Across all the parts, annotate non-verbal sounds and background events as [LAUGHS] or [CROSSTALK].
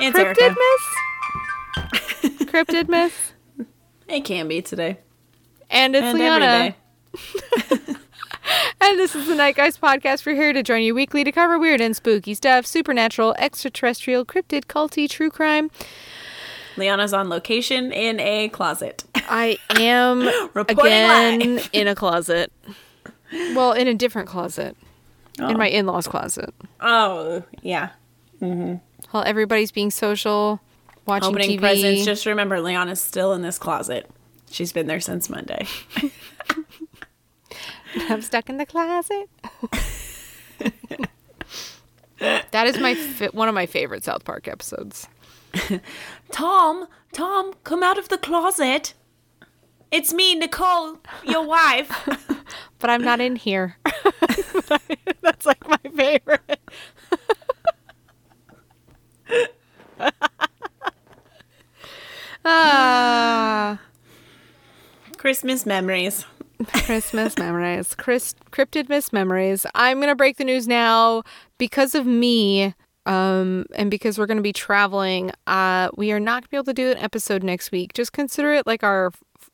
it It's Cryptid Erica. Miss? [LAUGHS] Cryptid Miss? It can be today. And it's And Liana. every [LAUGHS] day. And this is the Night Guys podcast. We're here to join you weekly to cover weird and spooky stuff, supernatural, extraterrestrial, cryptid, culty, true crime. Liana's on location in a closet. I am [LAUGHS] Reporting again live. in a closet. Well, in a different closet. Oh. In my in law's closet. Oh, yeah. Mm-hmm. While everybody's being social, watching Opening TV. presents. Just remember, Liana's still in this closet. She's been there since Monday. [LAUGHS] I'm stuck in the closet. [LAUGHS] that is my fa- one of my favorite South Park episodes. [LAUGHS] Tom, Tom, come out of the closet. It's me, Nicole, your wife. But I'm not in here. That's like my favorite. Ah, Christmas memories. Christmas [LAUGHS] memories. Chris, cryptid miss memories. I'm gonna break the news now because of me. Um, and because we're going to be traveling, uh, we are not going to be able to do an episode next week. Just consider it like our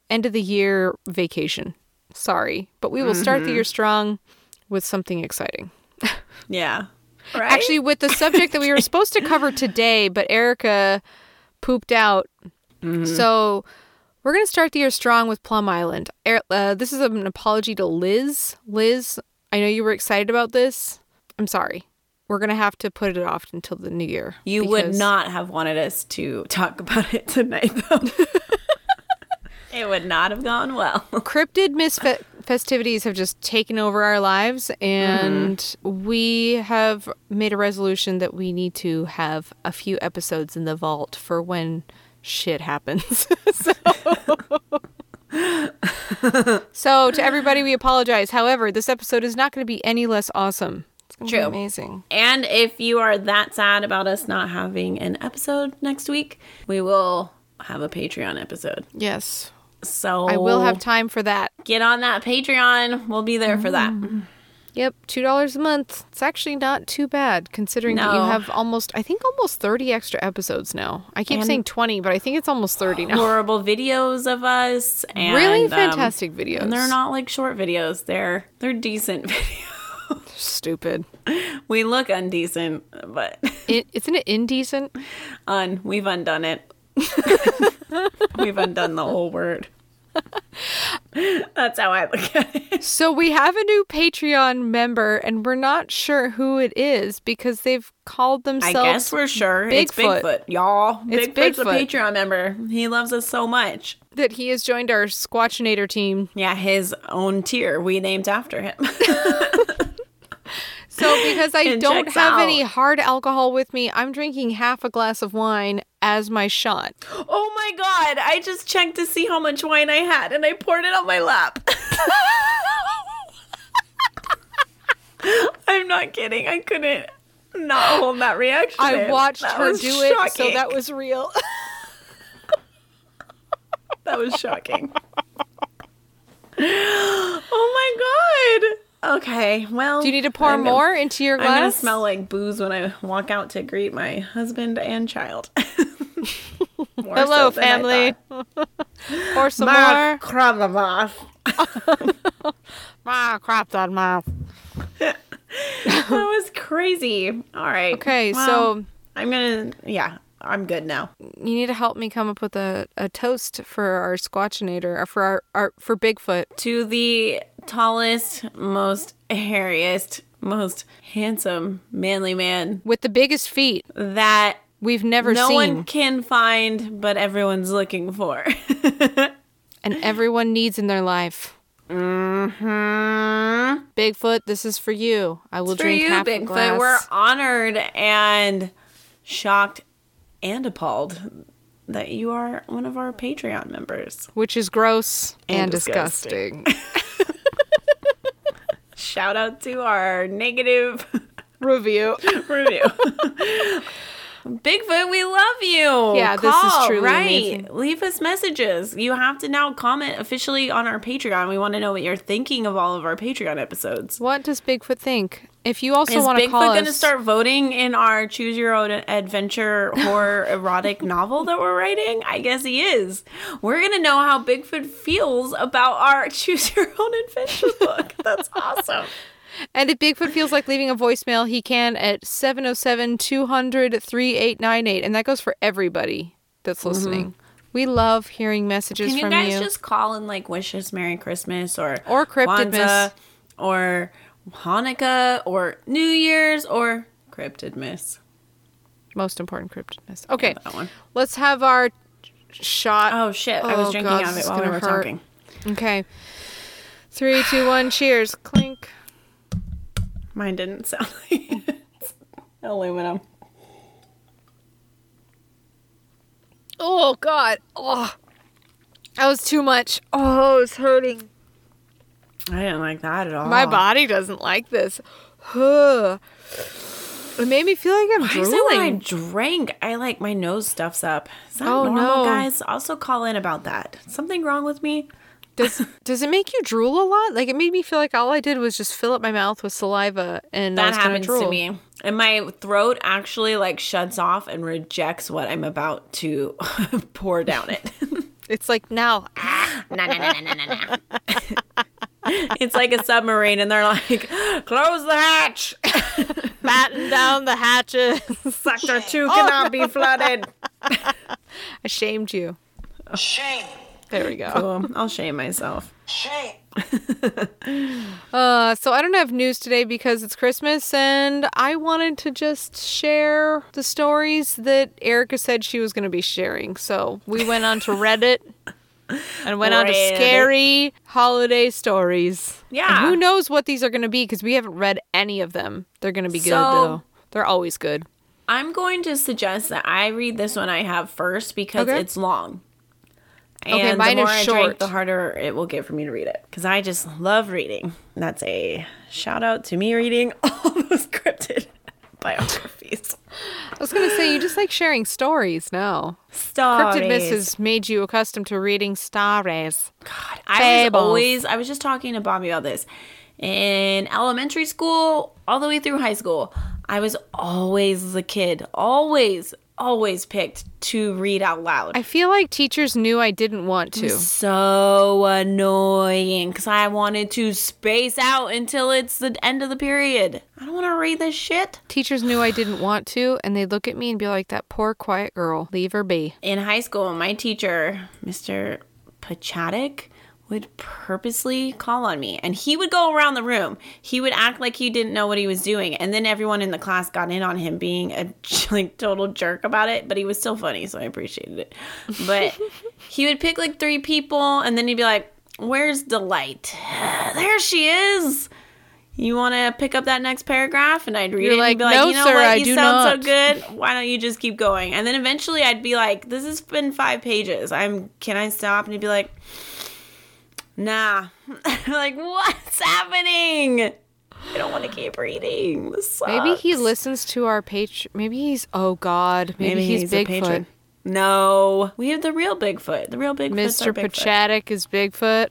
end of the year vacation. Sorry, but we will start the year strong with something exciting. [LAUGHS] Yeah. Right? Actually, with the subject that we were [LAUGHS] supposed to cover today, but Erica pooped out. So we're going to start the year strong with Plum Island. Er- uh, this is an apology to Liz. Liz, I know you were excited about this. I'm sorry. We're going to have to put it off until the new year. you would not have wanted us to talk about it tonight, though. [LAUGHS] it would not have gone well. [LAUGHS] cryptid miss fe- festivities have just taken over our lives and mm-hmm. we have made a resolution that we need to have a few episodes in the vault for when shit happens [LAUGHS] so, [LAUGHS] so to everybody we apologize however this episode is not going to be any less awesome it's going to be True. amazing And if you are that sad about us not having an episode next week, we will have a Patreon episode. yes So i will have time for that get on that Patreon. We'll be there for that. Yep, two dollars a month. It's actually not too bad considering that you have almost, I think, almost thirty extra episodes now. I keep And- saying twenty, but I think it's almost thirty now. Horrible videos of us and really um, fantastic videos. and they're not like short videos. They're they're decent [LAUGHS] videos. stupid. we look undecent, but It, isn't it indecent? un we've undone it. [LAUGHS] [LAUGHS] we've undone the whole word. [LAUGHS] That's how I look at it. So we have a new Patreon member, and we're not sure who it is because they've called themselves. I guess we're sure it's Bigfoot. Bigfoot, y'all. It's Bigfoot's a Patreon member. He loves us so much. that he has joined our Squatchinator team. Yeah, his own tier we named after him. [LAUGHS] So because I [LAUGHS] don't have out. any hard alcohol with me, I'm drinking half a glass of wine as my shot. oh my god! I just checked to see how much wine I had, and I poured it on my lap. [LAUGHS] I'm not kidding. I couldn't not hold that reaction. I watched That her do it, so that was real. [LAUGHS] that was shocking. oh my god. Okay, well. Do you need to pour I'm gonna- more into your glass? I'm gonna smell like booze when I walk out to greet my husband and child. [LAUGHS] Hello, so family. thought. [LAUGHS] Pour some Mark more. Kravamov. Ah, [LAUGHS] crap that mouth. That was crazy. All right. Okay, Well, so I'm gonna. Yeah, I'm good now. you need to help me come up with a, a toast for our Squatchinator, or for our, our for Bigfoot. To the tallest, most hairiest, most handsome, manly man With the biggest feet that we've never no seen. No one can find, but everyone's looking for. [LAUGHS] and everyone needs in their life. mm-hmm. Bigfoot, this is for you. I will For drink you, half a Bigfoot. glass. We're honored and shocked and appalled that you are one of our Patreon members. which is gross and, And disgusting. [LAUGHS] Shout out to our negative Review. [LAUGHS] review. [LAUGHS] Bigfoot, we love you. Yeah, this is truly right. amazing. Leave us messages. You have to now comment officially on our Patreon. We want to know what you're thinking of all of our Patreon episodes. What does Bigfoot think? If you also want to. Is Bigfoot going to start voting in our choose your own adventure horror [LAUGHS] erotic novel that we're writing? I guess he is. We're going to know how Bigfoot feels about our [LAUGHS] choose your own adventure book. That's awesome. And if Bigfoot feels like leaving a voicemail, he can at 707 200 3898. And that goes for everybody that's mm-hmm. listening. We love hearing messages Can you from guys you. just call and like wish us Merry Christmas or Or Cryptid Kwanzaa or Hanukkah or New Year's or Cryptid Miss? Most important cryptid miss. Okay, That one. let's have our shot. Oh shit! I was Oh, drinking God, out of it while we were hurt. talking. Okay. Three, two, one, cheers. Clink. Mine didn't sound [LAUGHS] like it's aluminum. Oh God. Oh. That was too much. Oh, it's hurting. I didn't like that at all. My body doesn't like this. Huh. It made me feel like I'm I said when I drooling. drank, I like my nose stuffs up. Is that Oh, normal, no. guys? Also call in about that. Something wrong with me? Does [LAUGHS] does it make you drool a lot? Like it made me feel like all I did was just fill up my mouth with saliva and I That was happens drool. to me. And my throat actually like shuts off and rejects what I'm about to [LAUGHS] pour down it. [LAUGHS] It's like now. No no no no no no. It's like a submarine and they're like, close the hatch. batten down the hatches. Sector two cannot be flooded. I shamed you. Shame. There we go. Cool. I'll shame myself. Shame. [LAUGHS] Uh, so I don't have news today because it's Christmas, and I wanted to just share the stories that Erica said she was going to be sharing. So we went on to [LAUGHS] Reddit and went on to Reddit. scary holiday stories. Yeah. And who knows what these are going to be because we haven't read any of them. They're going to be good So- though. They're always good. I'm going to suggest that I read this one I have first because Okay. it's long. And Okay, mine the more is I drink, the harder it will get for me to read it. Because I just love reading. That's a shout out to me reading [LAUGHS] all those cryptid [LAUGHS] biographies. I was going to say you just like sharing stories now. Stories. Cryptid Miss has made you accustomed to reading stories. God, I was always, I was just talking to Bobby about this. In elementary school, all the way through high school, I was always the kid, always, always picked to read out loud. I feel like teachers knew I didn't want to. so annoying because I wanted to space out until it's the end of the period. I don't want to read this shit. Teachers knew I didn't want to, and they'd look at me and be like, that poor quiet girl, leave her be. In high school, my teacher, Mr. Pachatic, would purposely call on me and he would go around the room. He would act like he didn't know what he was doing. And then everyone in the class got in on him being a [LAUGHS] like total jerk about it, but he was still funny, so I appreciated it. But [LAUGHS] he would pick like three people and then he'd be like, Where's Delight? [SIGHS] There she is. You want to pick up that next paragraph? And I'd read You're it like, and be like, "No, you know sir, what? I you do sound not." so good. Why don't you just keep going? And then eventually I'd be like, this has been five pages. I'm, can I stop? And he'd be like, nah. [LAUGHS] like, what's happening? I don't want to keep reading. This sucks. Maybe he listens to our page. Maybe he's, oh God, maybe, he's, a Bigfoot. patron. No, we have the real Bigfoot. The real Bigfoot. Mr. Pachatic is Bigfoot.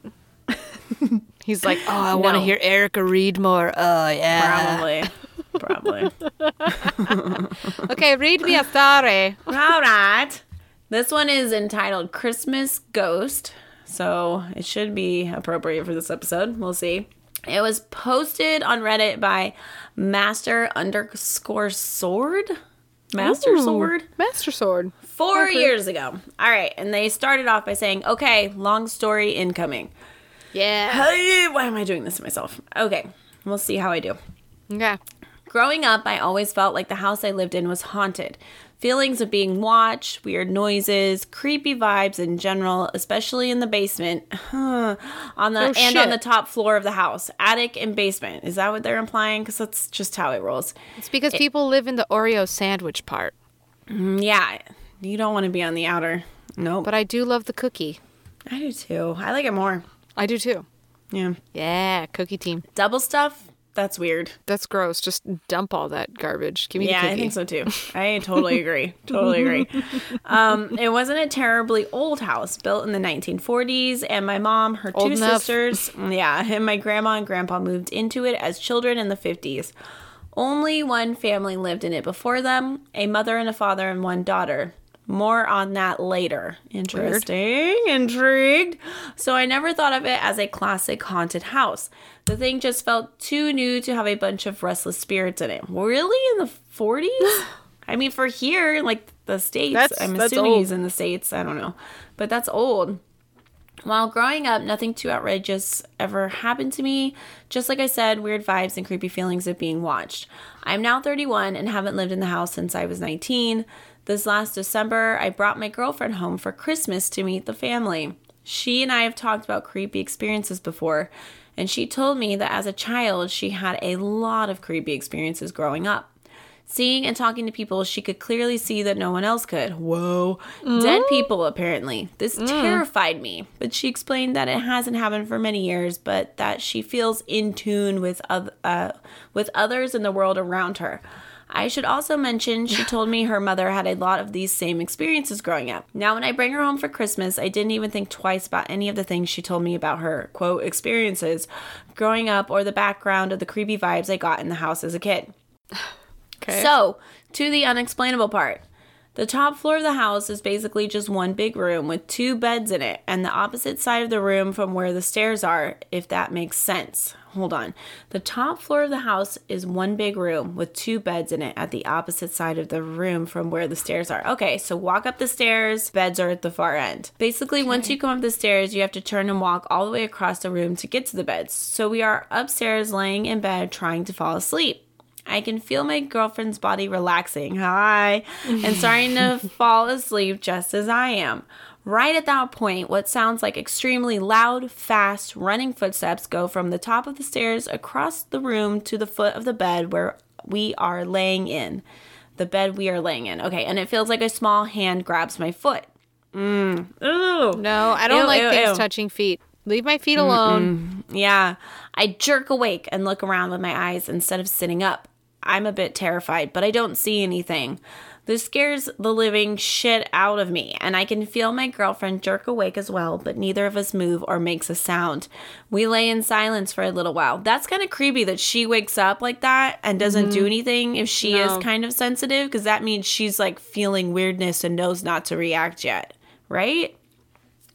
[LAUGHS] he's like, oh, I want to hear Erica read more. Oh, yeah. Probably. Probably. [LAUGHS] Okay, read me a story. All right. This one is entitled Christmas Ghost. So it should be appropriate for this episode. We'll see. It was posted on Reddit by Master underscore sword. Master Ooh, sword? Master Sword. Four years ago. All right. And they started off by saying, okay, long story incoming. Yeah. Hey, why am I doing this to myself? Okay. We'll see how I do. Okay. Growing up, I always felt like the house I lived in was haunted. Feelings of being watched, weird noises, creepy vibes in general, especially in the basement, [SIGHS] on the Oh, and on the top floor of the house, attic and basement. Is that what they're implying? Because that's just how it rolls. It's because people live in the Oreo sandwich part. Mm, Yeah, you don't want to be on the outer. Nope. But I do love the cookie. I do too. I like it more. I do too. Yeah. Yeah, cookie team. Double stuff. That's weird. That's gross. Just dump all that garbage. Give me Yeah, I think so too. I totally agree. [LAUGHS] totally agree. Um, it wasn't a terribly old house built in the 1940s, and my mom, her Old two enough. sisters, yeah, and my grandma and grandpa moved into it as children in the 50s. Only one family lived in it before them a mother and a father and one daughter. More on that later. Interesting. Intrigued. So I never thought of it as a classic haunted house. The thing just felt too new to have a bunch of restless spirits in it. Really? In the 40s? [GASPS] I mean, for here, like the States, That's- I'm that's assuming old. he's in the States. I don't know. But that's old. While growing up, nothing too outrageous ever happened to me. Just like I said, weird vibes and creepy feelings of being watched. I'm now 31 and haven't lived in the house since I was 19. This last December, I brought my girlfriend home for Christmas to meet the family. She and I have talked about creepy experiences before, and she told me that as a child, she had a lot of creepy experiences growing up. Seeing and talking to people, she could clearly see that no one else could. Whoa. Dead people, apparently. This terrified me, but she explained that it hasn't happened for many years, but that she feels in tune with, uh, with others in the world around her. I should also mention she told me her mother had a lot of these same experiences growing up. Now, when I bring her home for Christmas, I didn't even think twice about any of the things she told me about her, quote, experiences growing up or the background of the creepy vibes I got in the house as a kid. [SIGHS] Okay. So, to the unexplainable part. The top floor of the house is basically just one big room with two beds in it, and the opposite side of the room from where the stairs are, if that makes sense. Hold on. The top floor of the house is one big room with two beds in it at the opposite side of the room from where the stairs are. Okay, so walk up the stairs, beds are at the far end. Basically, once you come up the stairs, you have to turn and walk all the way across the room to get to the beds. So we are upstairs laying in bed trying to fall asleep. I can feel my girlfriend's body relaxing. Hi. And starting to [LAUGHS] fall asleep just as I am. Right at that point, what sounds like extremely loud, fast, running footsteps go from the top of the stairs across the room to the foot of the bed where we are laying in. The bed we are laying in. Okay, and it feels like a small hand grabs my foot. Mm. Ooh. no, I don't Ew, like ew, things ew. touching feet. Leave my feet alone. Yeah. I jerk awake and look around with my eyes instead of sitting up. I'm a bit terrified, but I don't see anything. This scares the living shit out of me, and I can feel my girlfriend jerk awake as well, but neither of us move or makes a sound. We lay in silence for a little while. That's kind of creepy that she wakes up like that and doesn't do mm-hmm. anything if she No. is kind of sensitive, because that means she's like feeling weirdness and knows not to react yet, right?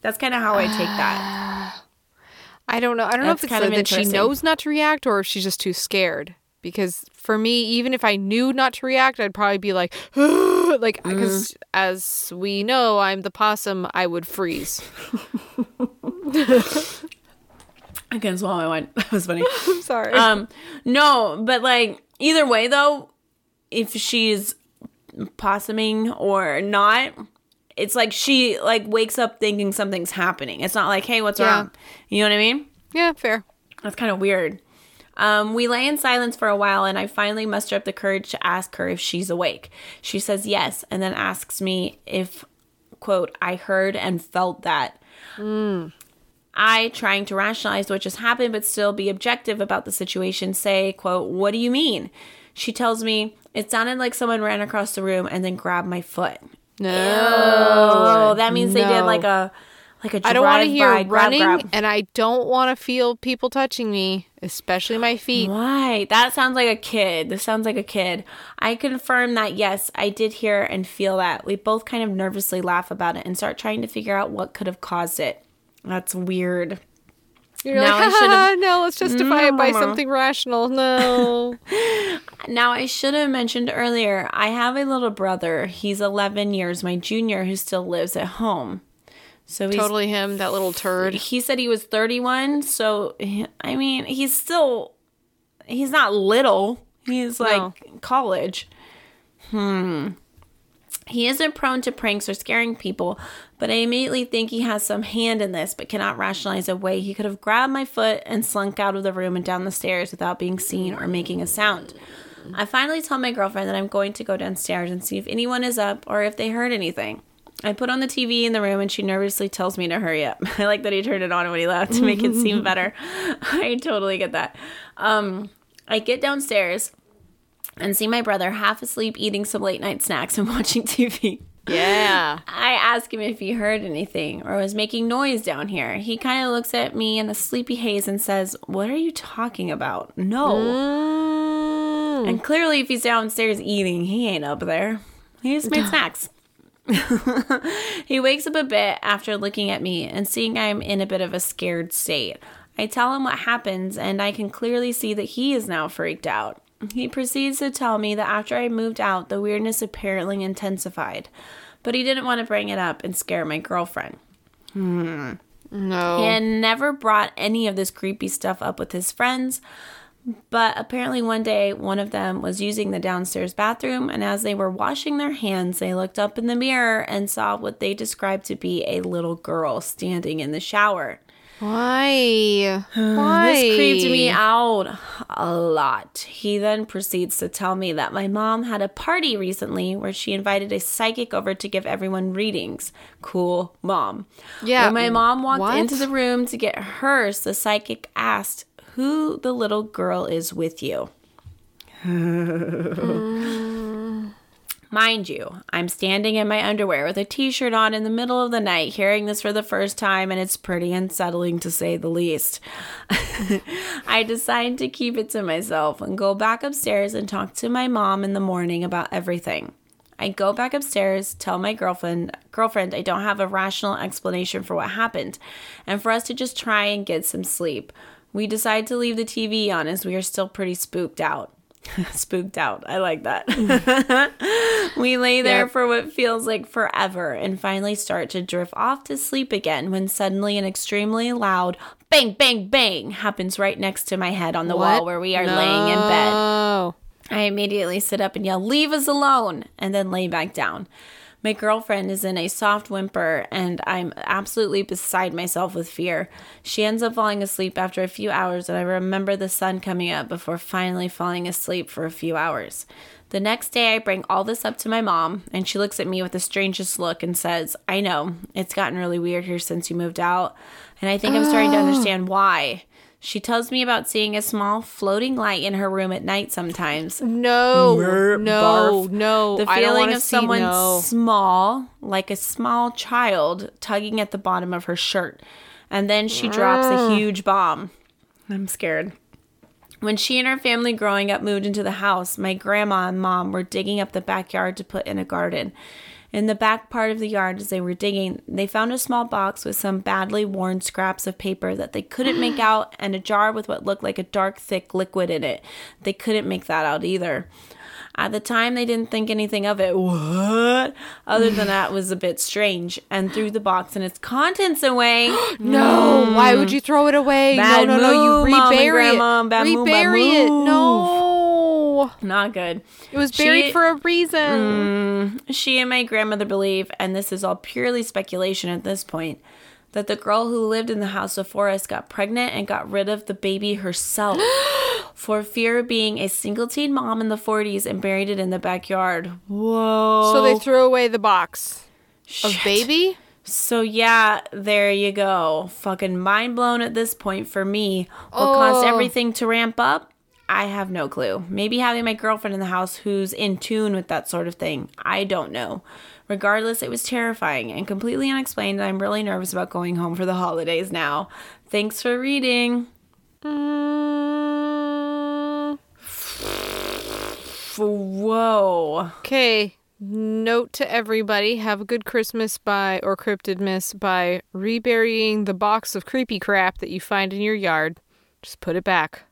That's kind of how I take that. [SIGHS] I don't know. I don't know if That's it's kind of that she knows not to react or if she's just too scared. Because for me, even if I knew not to react, I'd probably be like, [GASPS] like, because as we know, I'm the possum, I would freeze. [LAUGHS] I couldn't swallow my wine. That was funny. [LAUGHS] I'm sorry. um no but like either way though if she's possuming or not it's like she like wakes up thinking something's happening it's not like hey what's Yeah. wrong you know what i mean yeah, fair. that's kind of weird um, we lay in silence for a while, and I finally muster up the courage to ask her if she's awake. She says yes, and then asks me if, quote, I heard and felt that. I, trying to rationalize what just happened but still be objective about the situation, say, quote, What do you mean? She tells me, It sounded like someone ran across the room and then grabbed my foot. No. Oh, that means they did like a like a I don't want to hear grab, running, grab. and I don't want to feel people touching me, especially my feet. Why? That sounds like a kid. This sounds like a kid. I confirm that yes, I did hear and feel that. We both kind of nervously laugh about it and start trying to figure out what could have caused it. That's weird. You're Now I like, "Haha, no, let's justify it by No. something rational. No. [LAUGHS] Now, I should have mentioned earlier, I have a little brother. He's 11 years my junior who still lives at home. So totally him, that little turd. he said he was 31 so i mean he's still he's not little. He's like No. college. Hmm. He isn't prone to pranks or scaring people but i immediately think he has some hand in this but cannot rationalize a way he could have grabbed my foot and slunk out of the room and down the stairs without being seen or making a sound. I finally tell my girlfriend that i'm going to go downstairs and see if anyone is up or if they heard anything I put on the TV in the room and she nervously tells me to hurry up. [LAUGHS] I like that he turned it on when he left to make it seem [LAUGHS] better. [LAUGHS] I totally get that. Um, I get downstairs and see my brother half asleep eating some late night snacks and watching TV. Yeah. I ask him if he heard anything or was making noise down here. He kind of looks at me in a sleepy haze and says, What are you talking about? No. Mm. And clearly, if he's downstairs eating, he ain't up there. He just made snacks. [LAUGHS] he wakes up a bit after looking at me and seeing I'm in a bit of a scared state. I tell him what happens, and I can clearly see that he is now freaked out. He proceeds to tell me that after I moved out, the weirdness apparently intensified, but he didn't want to bring it up and scare my girlfriend. Hmm. No. He had never brought any of this creepy stuff up with his friends, but apparently one day one of them was using the downstairs bathroom, and as they were washing their hands, they looked up in the mirror and saw what they described to be a little girl standing in the shower. Why? [SIGHS] Why? This creeped me out a lot. He then proceeds to tell me that my mom had a party recently where she invited a psychic over to give everyone readings. Cool, mom. Yeah, When my mom walked what? into the room to get hers, the psychic asked who the little girl is with you. [LAUGHS] Mind you, I'm standing in my underwear with a t shirt on in the middle of the night, hearing this for the first time, and it's pretty unsettling to say the least. [LAUGHS] I decide to keep it to myself and go back upstairs and talk to my mom in the morning about everything. I go back upstairs, tell my girlfriend girlfriend I don't have a rational explanation for what happened, and for us to just try and get some sleep. We decide to leave the TV on as we are still pretty spooked out. [LAUGHS] spooked out. I like that. [LAUGHS] we lay there Yep. for what feels like forever and finally start to drift off to sleep again when suddenly an extremely loud bang, bang, bang happens right next to my head on the wall where we are laying in bed. No. I immediately sit up and yell, Leave us alone! and then lay back down. My girlfriend is in a soft whimper, and I'm absolutely beside myself with fear. She ends up falling asleep after a few hours, and I remember the sun coming up before finally falling asleep for a few hours. The next day, I bring all this up to my mom, and she looks at me with the strangest look and says, I know, it's gotten really weird here since you moved out, and I think I'm starting to oh. understand why. She tells me about seeing a small floating light in her room at night sometimes. No. Merp, no. barf. No. The I don't feeling of see someone no. small, like a small child, tugging at the bottom of her shirt. And then she drops a mm. huge bomb. I'm scared. When she and her family growing up moved into the house, my grandma and mom were digging up the backyard to put in a garden. In the back part of the yard, as they were digging, they found a small box with some badly worn scraps of paper that they couldn't make [GASPS] out and a jar with what looked like a dark, thick liquid in it. They couldn't make that out either. At the time, they didn't think anything of it. What? Other than that, was a bit strange. And threw the box and its contents away. [GASPS] No. Why would mm. you throw it away? Bad no, no, no. You move, Mom and Grandma. it. Bad move, bad rebury it. move. No. Not good. It was buried She- for a reason. Mm, she and my grandmother believe, and this is all purely speculation at this point, that the girl who lived in the house before us got pregnant and got rid of the baby herself [GASPS] for fear of being a single teen mom in the 40s and buried it in the backyard. Whoa. So they threw away the box of baby. So yeah, there you go. Fucking mind blown at this point for me. What caused Oh. everything to ramp up? I have no clue. Maybe having my girlfriend in the house who's in tune with that sort of thing. I don't know. Regardless, it was terrifying and completely unexplained. I'm really nervous about going home for the holidays now. Thanks for reading. Mm, Whoa. Okay. Note to everybody: Have a good Christmas by or cryptid miss by reburying the box of creepy crap that you find in your yard. Just put it back.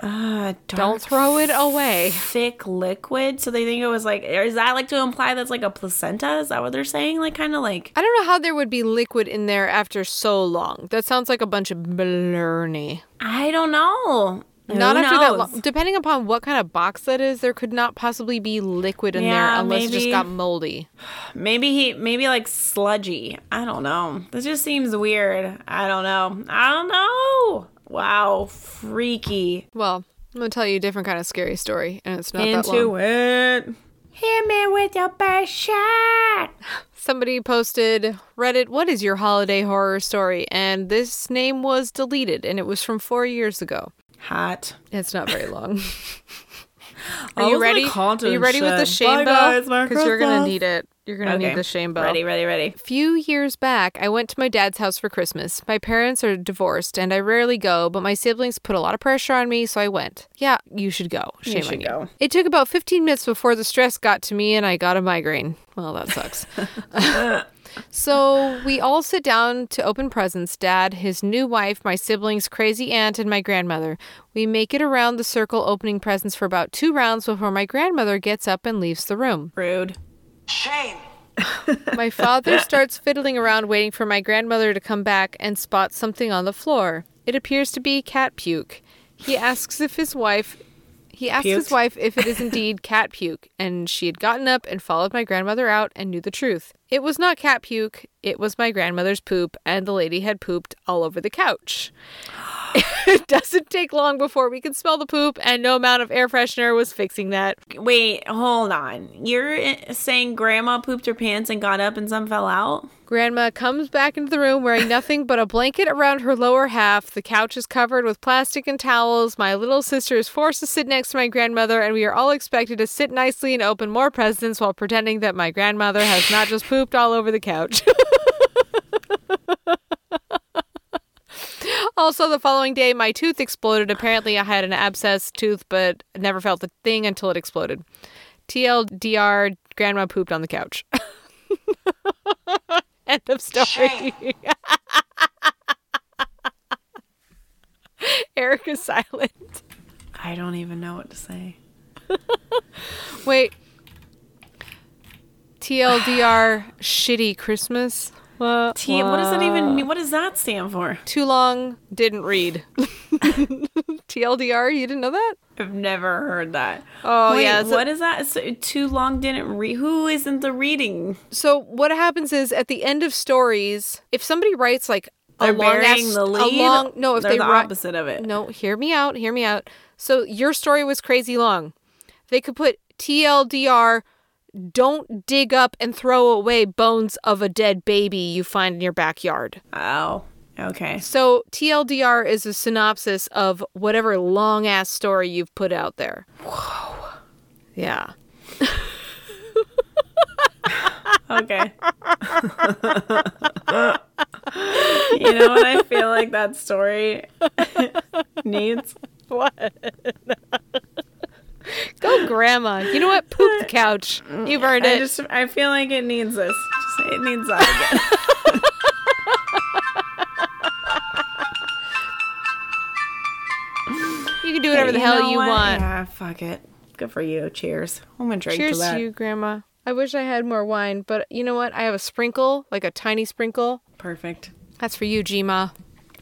Uh, Don't throw it away. thick liquid. So they think it was like, is that like to imply that's like a placenta? Is that what they're saying? Like, kind of like. I don't know how there would be liquid in there after so long. That sounds like a bunch of blarney. I don't know. Not Who after that knows? long. Depending upon what kind of box that is, there could not possibly be liquid in there Yeah, unless it just got moldy. [SIGHS] Maybe he, maybe like sludgy. I don't know. This just seems weird. I don't know. I don't know. Wow, freaky. Well, I'm gonna tell you a different kind of scary story, and it's not that long. Into it. Hit me with your best shot. [SIGHS] Somebody posted Reddit, "What is your holiday horror story?" And this name was deleted, and it was from four years ago. Hot. It's not very long. [LAUGHS] Are you ready? Are you ready with the shame Bye, bell? Because you're gonna need it. You're gonna Okay. need the shame bell. Ready, ready, ready. A few years back, I went to my dad's house for Christmas. My parents are divorced, and I rarely go, but my siblings put a lot of pressure on me, so I went. Yeah, you should go. Shame should on you. go. It took about 15 minutes before the stress got to me, and I got a migraine. Well, that sucks. [LAUGHS] [LAUGHS] so we all sit down to open presents dad, his new wife, my siblings, crazy aunt, and my grandmother. We make it around the circle opening presents for about two rounds before my grandmother gets up and leaves the room. Rude. Shame. [LAUGHS] My father starts fiddling around waiting for my grandmother to come back and spots something on the floor. It appears to be cat puke. He asks if his wife he asks his wife if it is indeed cat puke, and she had gotten up and followed my grandmother out and knew the truth. It was not cat puke, it was my grandmother's poop, and the lady had pooped all over the couch. [LAUGHS] it doesn't take long before we can smell the poop, and no amount of air freshener was fixing that. Wait, hold on. You're uh, saying grandma pooped her pants and got up and some fell out? Grandma comes back into the room wearing nothing but a blanket around her lower half. The couch is covered with plastic and towels. My little sister is forced to sit next to my grandmother, and we are all expected to sit nicely and open more presents while pretending that my grandmother has not just pooped all over the couch. [LAUGHS] also, the following day, my tooth exploded. Apparently, I had an abscess tooth, but never felt the thing until it exploded. TLDR, grandma pooped on the couch. [LAUGHS] End of story. [LAUGHS] Eric is silent. I don't even know what to say. [LAUGHS] Wait. TLDR, shitty Christmas. What? T- what does that even mean? What does that stand for? Too long, didn't read. [LAUGHS] TLDR, you didn't know that? I've never heard that. Oh, Wait, yeah, a- what is that? So, too long didn't read. Who isn't the reading? So what happens is at the end of stories, if somebody writes like a They're long burying ass, the a lead. long no, if they the write opposite of it. No, hear me out. Hear me out. So your story was crazy long. They could put TLDR. Don't dig up and throw away bones of a dead baby you find in your backyard. Oh, okay. So TLDR is a synopsis of whatever long ass story you've put out there. Whoa. Yeah. [LAUGHS] Okay. you know what I feel like that story [LAUGHS] needs? What? [LAUGHS] [LAUGHS] Go, grandma. You know what? Poop the couch. Mm, You've earned I it. just I feel like it needs this. Just, it needs that again. [LAUGHS] you can do whatever the hell know you what? want. Yeah, fuck it. Good for you. Cheers. I'm gonna drink Cheers to that. to you, grandma. I wish I had more wine, but you know what? I have a sprinkle, like a tiny sprinkle. Perfect. That's for you, Gma.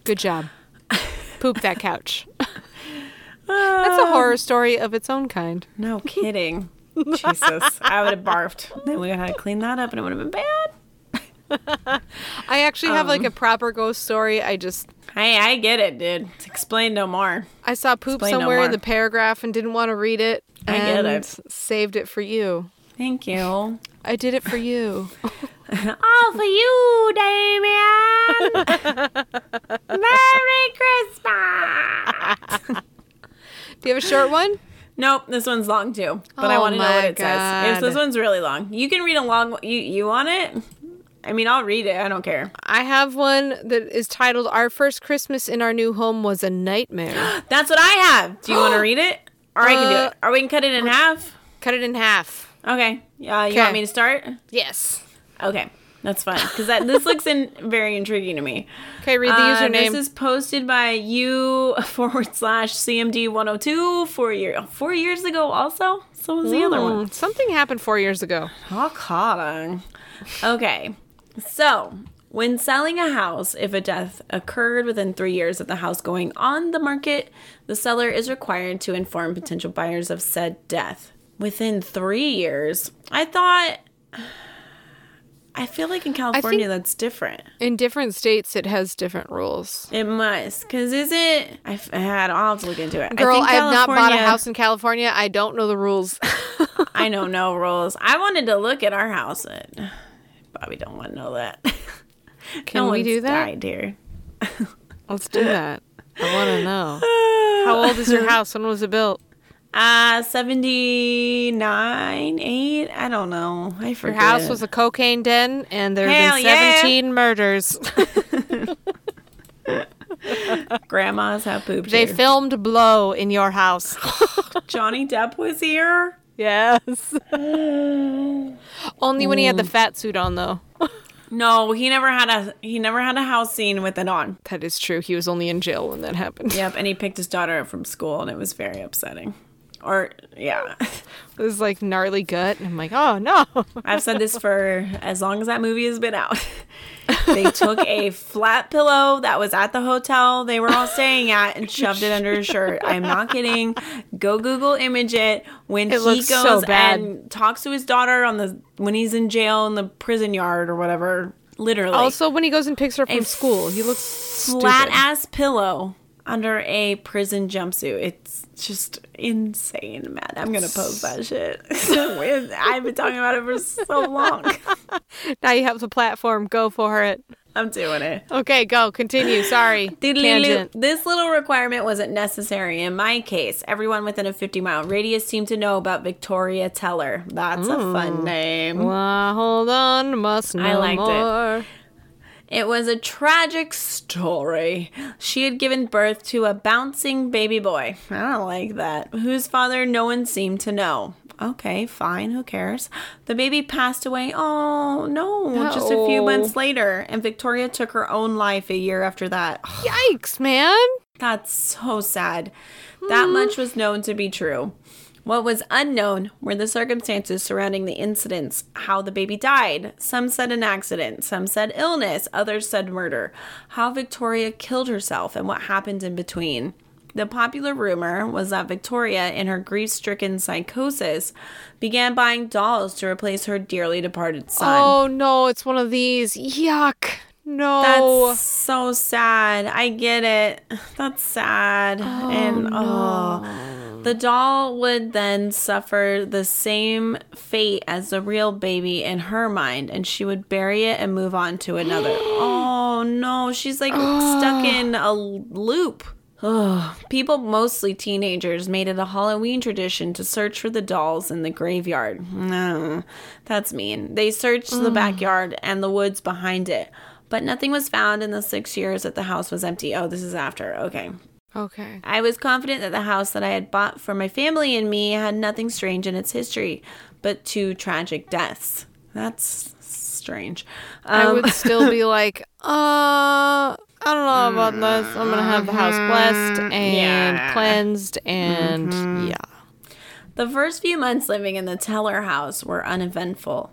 Good job. [LAUGHS] Poop that couch. That's a horror story of its own kind. No kidding. Jesus, I would have barfed. Then we would have had to clean that up, and it would have been bad. [LAUGHS] I actually have Um. like a proper ghost story. I just Hey, I get it, dude. Explain no more. I saw poop Explain no somewhere in the paragraph and didn't want to read it. I get and it. Saved it for you. Thank you. I did it for you. [LAUGHS] All for you, Damien. [LAUGHS] Merry Christmas. Do you have a short one? Nope, this one's long too. But I Oh want to know what it says. If this one's really long, you can read a long. You you want it? I mean, I'll read it. I don't care. I have one that is titled "Our First Christmas in Our New Home Was a Nightmare." [GASPS] That's what I have. Do you want to [GASPS] read it? Or I can do Uh, it. Or we can cut it in half. Cut it in half. Okay. Yeah. You Okay. want me to start? Yes. Okay. That's fine because that this looks in very intriguing to me. Okay, read the Uh, username. This is posted by you [LAUGHS] forward slash CMD 102 four year four years ago. Also, so was the other one. Mm, Something happened four years ago. How caught Okay, so when selling a house, if a death occurred within three years of the house going on the market, the seller is required to inform potential buyers of said death. Within three years, I thought. I feel like in California that's different. In different states, it has different rules. It must, because is it? I've had. I'll have to look into it. Girl, think I, have not bought a house in California. I don't know the rules. [LAUGHS] I know no [LAUGHS] rules. I wanted to look at our house. But Bobby don't want to know that. Can no we do that? Died here. Let's do that. I want to know. [LAUGHS] How old is your house? When was it built? Uh, 79, 8? I don't know. I Your forget. house was a cocaine den, and there have been yeah. 17 murders. [LAUGHS] [LAUGHS] Grandmas have pooped they here. filmed Blow in your house. [LAUGHS] Johnny Depp was here? yes. [GASPS] Only when he had the fat suit on, though. No, he never had a he never had a house scene with it on. That is true. He was only in jail when that happened. Yep, and he picked his daughter up from school and it was very upsetting. Or yeah. [LAUGHS] It was like gnarly gut. And I'm like, oh no. [LAUGHS] I've said this for as long as that movie has been out. [LAUGHS] they took a flat pillow that was at the hotel they were all staying at and shoved it under his shirt. I'm not kidding. Go Google image it when It he goes so bad. and talks to his daughter on the when he's in jail in the prison yard or whatever. Literally. Also, when he goes and picks her up from school, he looks flat stupid. ass pillow under a prison jumpsuit. It's just insane, man. I'm gonna post that shit. [LAUGHS] I've been talking about it for so long. [LAUGHS] Now you have the platform. Go for it. I'm doing it. Okay, go. Continue. Sorry. [LAUGHS] This little requirement wasn't necessary in my case. Everyone within a 50 mile radius seemed to know about Victoria Teller. That's a fun mm. name. Well, hold on. Must know I liked more. It was a tragic story. She had given birth to a bouncing baby boy. I don't like that. Whose father no one seemed to know. Okay, fine, who cares? The baby passed away. Oh, no, just a few months later. And Victoria took her own life a year after that. [SIGHS] Yikes, man. That's so sad. That much was known to be true. What was unknown were the circumstances surrounding the incidents, how the baby died. Some said an accident, some said illness, others said murder. How Victoria killed herself and what happened in between. The popular rumor was that Victoria, in her grief stricken psychosis, began buying dolls to replace her dearly departed son. Oh no, it's one of these. Yuck. No. That's so sad. I get it. [SIGHS] That's sad. Oh, and oh, the doll would then suffer the same fate as the real baby in her mind, and she would bury it and move on to another. [GASPS] oh no, she's like stuck in a loop. Ugh. People, mostly teenagers, made it a Halloween tradition to search for the dolls in the graveyard. No, that's mean. They searched the backyard and the woods behind it, but nothing was found in the six years that the house was empty. Oh, this is after. Okay. okay. I was confident that the house that I had bought for my family and me had nothing strange in its history, but two tragic deaths. That's strange. I Um, would still be [LAUGHS] like, uh, I don't know about this. I'm gonna have the house blessed and Yeah. cleansed, and yeah. The first few months living in the Teller house were uneventful.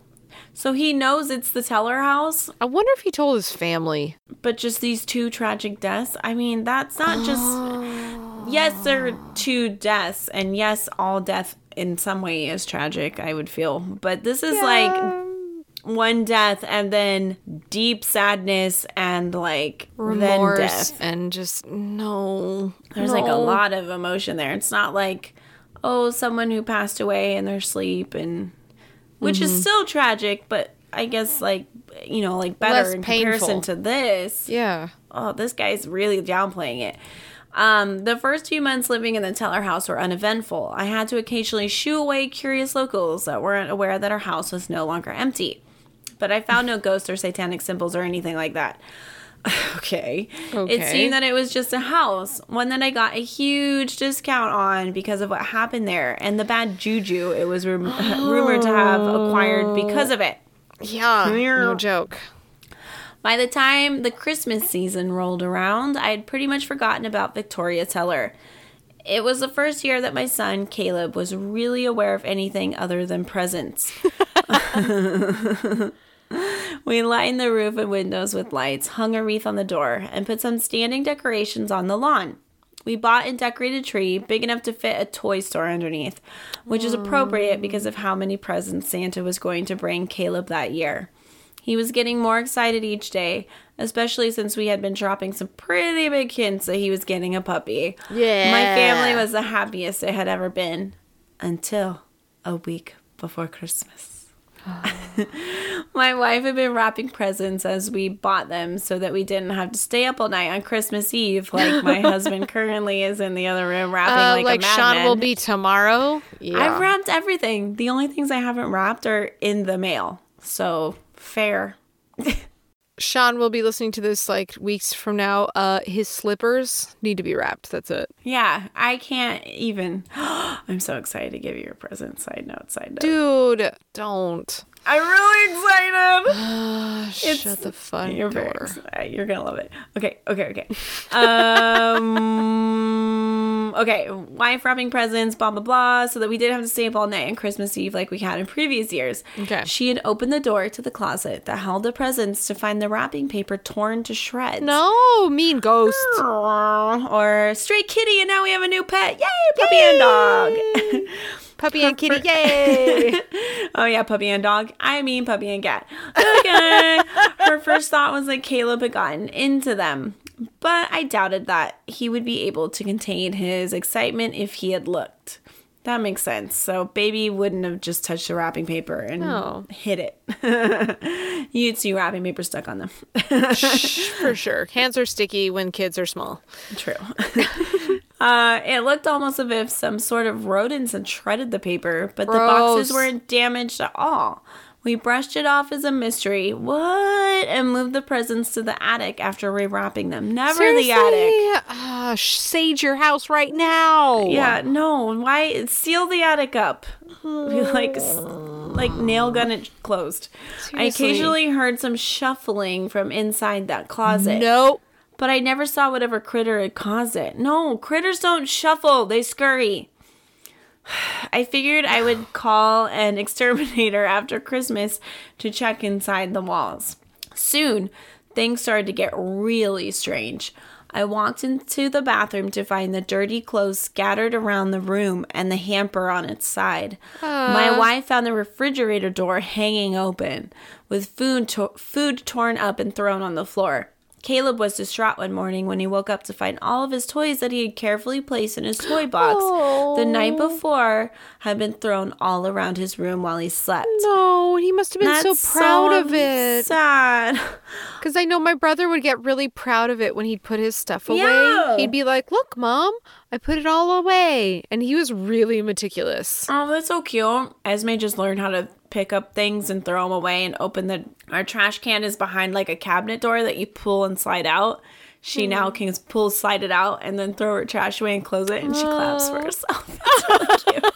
So he knows it's the Teller house, I wonder if he told his family. but just these two tragic deaths. I mean, that's not just. [GASPS] Yes, there are two deaths, and yes, all death in some way is tragic, I would feel. But this is like one death and then deep sadness and like then remorse death. and just no. There's like a lot of emotion there. It's not like, oh, someone who passed away in their sleep and which Mm-hmm. is still tragic, but I guess like you know, like better Less in painful. comparison to this. Yeah. Oh, this guy's really downplaying it. Um, the first few months living in the Teller house were uneventful. I had to occasionally shoo away curious locals that weren't aware that our house was no longer empty. But I found no ghosts or satanic symbols or anything like that. [SIGHS] okay. It seemed that it was just a house, one that I got a huge discount on because of what happened there and the bad juju it was rum- [SIGHS] rumored to have acquired oh. because of it. Yeah. No joke. By the time the Christmas season rolled around, I had pretty much forgotten about Victoria Teller. It was the first year that my son, Caleb, was really aware of anything other than presents. [LAUGHS] [LAUGHS] [LAUGHS] we lined the roof and windows with lights, hung a wreath on the door, and put some standing decorations on the lawn. We bought and decorated a tree big enough to fit a toy store underneath, which is appropriate mm. because of how many presents Santa was going to bring Caleb that year. He was getting more excited each day, especially since we had been dropping some pretty big hints that he was getting a puppy. Yeah. My family was the happiest it had ever been until a week before Christmas. [LAUGHS] My wife had been wrapping presents as we bought them so that we didn't have to stay up all night on Christmas Eve like my [LAUGHS] husband currently is in the other room wrapping Uh, like, like a Sean madman. will be tomorrow. Yeah. I've wrapped everything. The only things I haven't wrapped are in the mail. So fair. [LAUGHS] Sean will be listening to this like weeks from now. Uh, his slippers need to be wrapped. That's it. Yeah, I can't even. [GASPS] I'm so excited to give you a present. Side note, side note. Dude, don't. I'm really excited. [SIGHS] it's, Shut the front You're door. You're gonna love it. Okay, okay, okay. um, [LAUGHS] okay. Wife wrapping presents, blah blah blah, so that we didn't have to stay up all night on Christmas Eve like we had in previous years. Okay. She had opened the door to the closet that held the presents to find the wrapping paper torn to shreds. No, mean ghost. [LAUGHS] Or stray kitty, and now we have a new pet. Yay, puppy and dog. [LAUGHS] Puppy and kitty, yay! [LAUGHS] Oh yeah, puppy and dog. I mean puppy and cat. Okay. Her first thought was that Caleb had gotten into them, but I doubted that he would be able to contain his excitement if he had looked. That makes sense. So baby wouldn't have just touched the wrapping paper and No. hit it. [LAUGHS] You'd see wrapping paper stuck on them. [LAUGHS] For sure. Hands are sticky when kids are small. True. [LAUGHS] uh, it looked almost as if some sort of rodents had shredded the paper, but the boxes weren't damaged at all. We brushed it off as a mystery. What? And moved the presents to the attic after rewrapping them. Never the attic. Seriously? Ah, sage your house right now. Yeah, no. Why seal the attic up? [LAUGHS] like, like nail gun it closed. I occasionally heard some shuffling from inside that closet. Nope. But I never saw whatever critter had caused it. No, critters don't shuffle, they scurry. [SIGHS] I figured I would [SIGHS] call an exterminator after Christmas to check inside the walls. Soon, things started to get really strange. I walked into the bathroom to find the dirty clothes scattered around the room and the hamper on its side. My wife found the refrigerator door hanging open, with food, to- food torn up and thrown on the floor. Caleb was distraught one morning when he woke up to find all of his toys that he had carefully placed in his toy box the night before had been thrown all around his room while he slept. No, he must have been That's so proud so of it. Sad. [LAUGHS] Because I know my brother would get really proud of it when he'd put his stuff away. Yeah. He'd be like, Look, mom, I put it all away. And he was really meticulous. Oh, that's so cute. Esme just learned how to pick up things and throw them away and open the. Our trash can is behind like a cabinet door that you pull and slide out. She now Hmm. can pull, slide it out, and then throw her trash away and close it, and she claps for herself. [LAUGHS] That's really cute.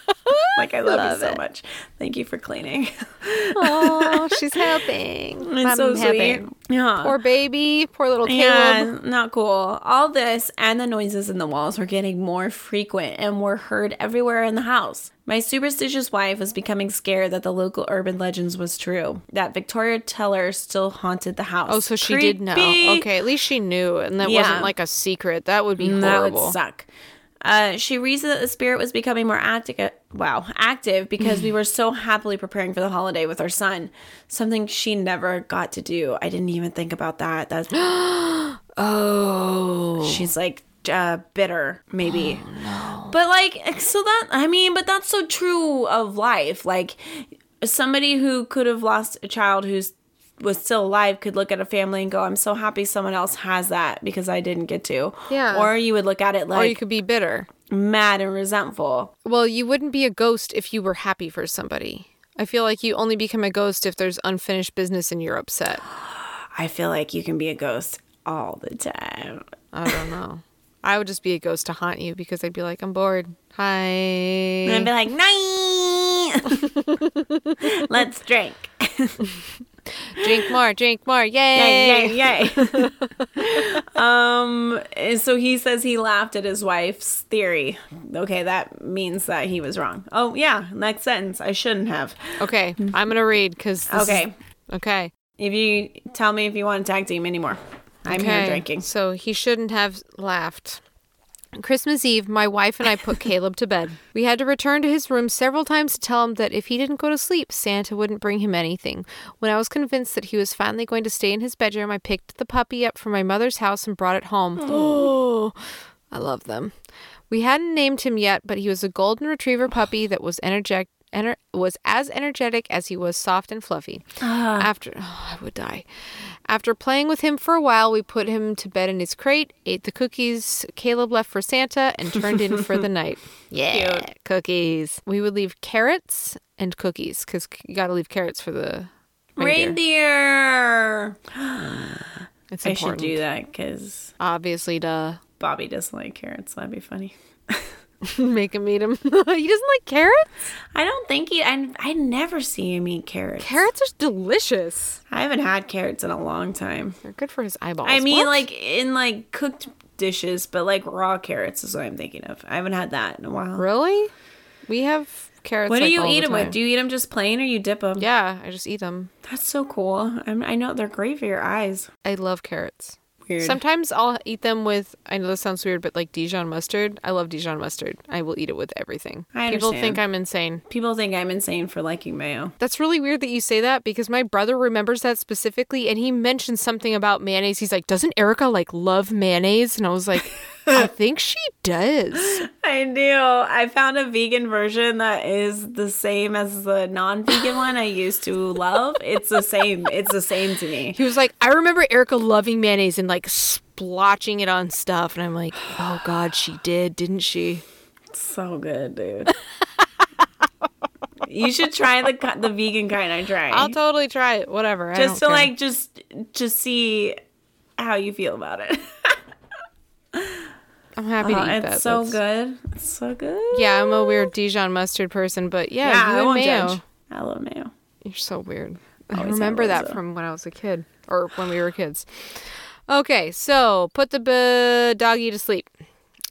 Like I love, Love you so it. much. Thank you for cleaning. [LAUGHS] Oh, she's helping. [LAUGHS] It's I'm so sweet. helping. Yeah. Poor baby. Poor little Caleb. Yeah, not cool. All this and the noises in the walls were getting more frequent and were heard everywhere in the house. My superstitious wife was becoming scared that the local urban legends was true, that Victoria Teller still haunted the house. Oh, so she did know. Okay, at least she knew, and that Yeah. wasn't like a secret. That would be horrible. That would suck. Uh, she reasoned that the spirit was becoming more active. Wow, active because we [SIGHS] were so happily preparing for the holiday with our son. Something she never got to do. I didn't even think about that. That's [GASPS] oh, she's like uh, bitter, maybe. No, But like, so that I mean, but that's so true of life. Like, somebody who could have lost a child who's was still alive could look at a family and go, "I'm so happy someone else has that because I didn't get to." Yeah. Or you would look at it like. or you could be bitter. mad and resentful. Well, you wouldn't be a ghost if you were happy for somebody. I feel like you only become a ghost if there's unfinished business and you're upset. I feel like you can be a ghost all the time. I don't know. [LAUGHS] I would just be a ghost to haunt you because I'd be like, I'm bored. Hi. And I'd be like, "Night, [LAUGHS] [LAUGHS] let's drink." Drink more, drink more. Yay. yay, yay, yay. [LAUGHS] um, and so he says he laughed at his wife's theory. Okay, that means that he was wrong. Oh, yeah, next sentence. I shouldn't have. Okay, I'm going to read because. Okay. Okay. If you tell me if you want to tag team anymore, I'm here drinking. So he shouldn't have laughed. Christmas Eve, my wife and I put Caleb to bed. We had to return to his room several times to tell him that if he didn't go to sleep, Santa wouldn't bring him anything. When I was convinced that he was finally going to stay in his bedroom, I picked the puppy up from my mother's house and brought it home. Oh, I love them. We hadn't named him yet, but he was a golden retriever puppy that was energetic ener- was as energetic as he was soft and fluffy. Ah. After oh, I would die. After playing with him for a while, we put him to bed in his crate, ate the cookies Caleb left for Santa, and turned in for the [LAUGHS] night. Yeah, cookies. We would leave carrots and cookies because you got to leave carrots for the reindeer. Reindeer. It's I important. should do that because Obviously, to Bobby doesn't like carrots. That'd be funny. [LAUGHS] [LAUGHS] make him eat them. [LAUGHS] he doesn't like carrots. I don't think he. I I never see him eat carrots. Carrots are delicious. I haven't had carrots in a long time. They're good for his eyeballs. I mean, What? like in like cooked dishes, but like raw carrots is what I'm thinking of. I haven't had that in a while. really? We have carrots. What do like, you eat the them with? Do you eat them just plain or you dip them? Yeah, I just eat them. That's so cool. I'm, I know they're great for your eyes. I love carrots. Weird. Sometimes I'll eat them with. I know this sounds weird, but like Dijon mustard. I love Dijon mustard. I will eat it with everything. I People understand. think I'm insane. People think I'm insane for liking mayo. That's really weird that you say that because my brother remembers that specifically, and he mentioned something about mayonnaise. He's like, "Doesn't Erica like love mayonnaise?" And I was like, [LAUGHS] "I [LAUGHS] think she does." I do. I found a vegan version that is the same as the non-vegan one I used to love. It's the same. It's the same to me. He was like, "I remember Erica loving mayonnaise and like splotching it on stuff," and I'm like, "Oh God, she did, didn't she?" So good, dude. you should try the the vegan kind I tried. I'll totally try it. Whatever. Just to don't care. like just just see how you feel about it. I'm happy to Oh, eat it's that. so That's- good. It's so good. Yeah, I'm a weird Dijon mustard person, but yeah, Yeah, you I mayo. judge. I love mayo. You're so weird. I have remember that though. from when I was a kid or when we were kids. Okay, so put the b- doggy to sleep.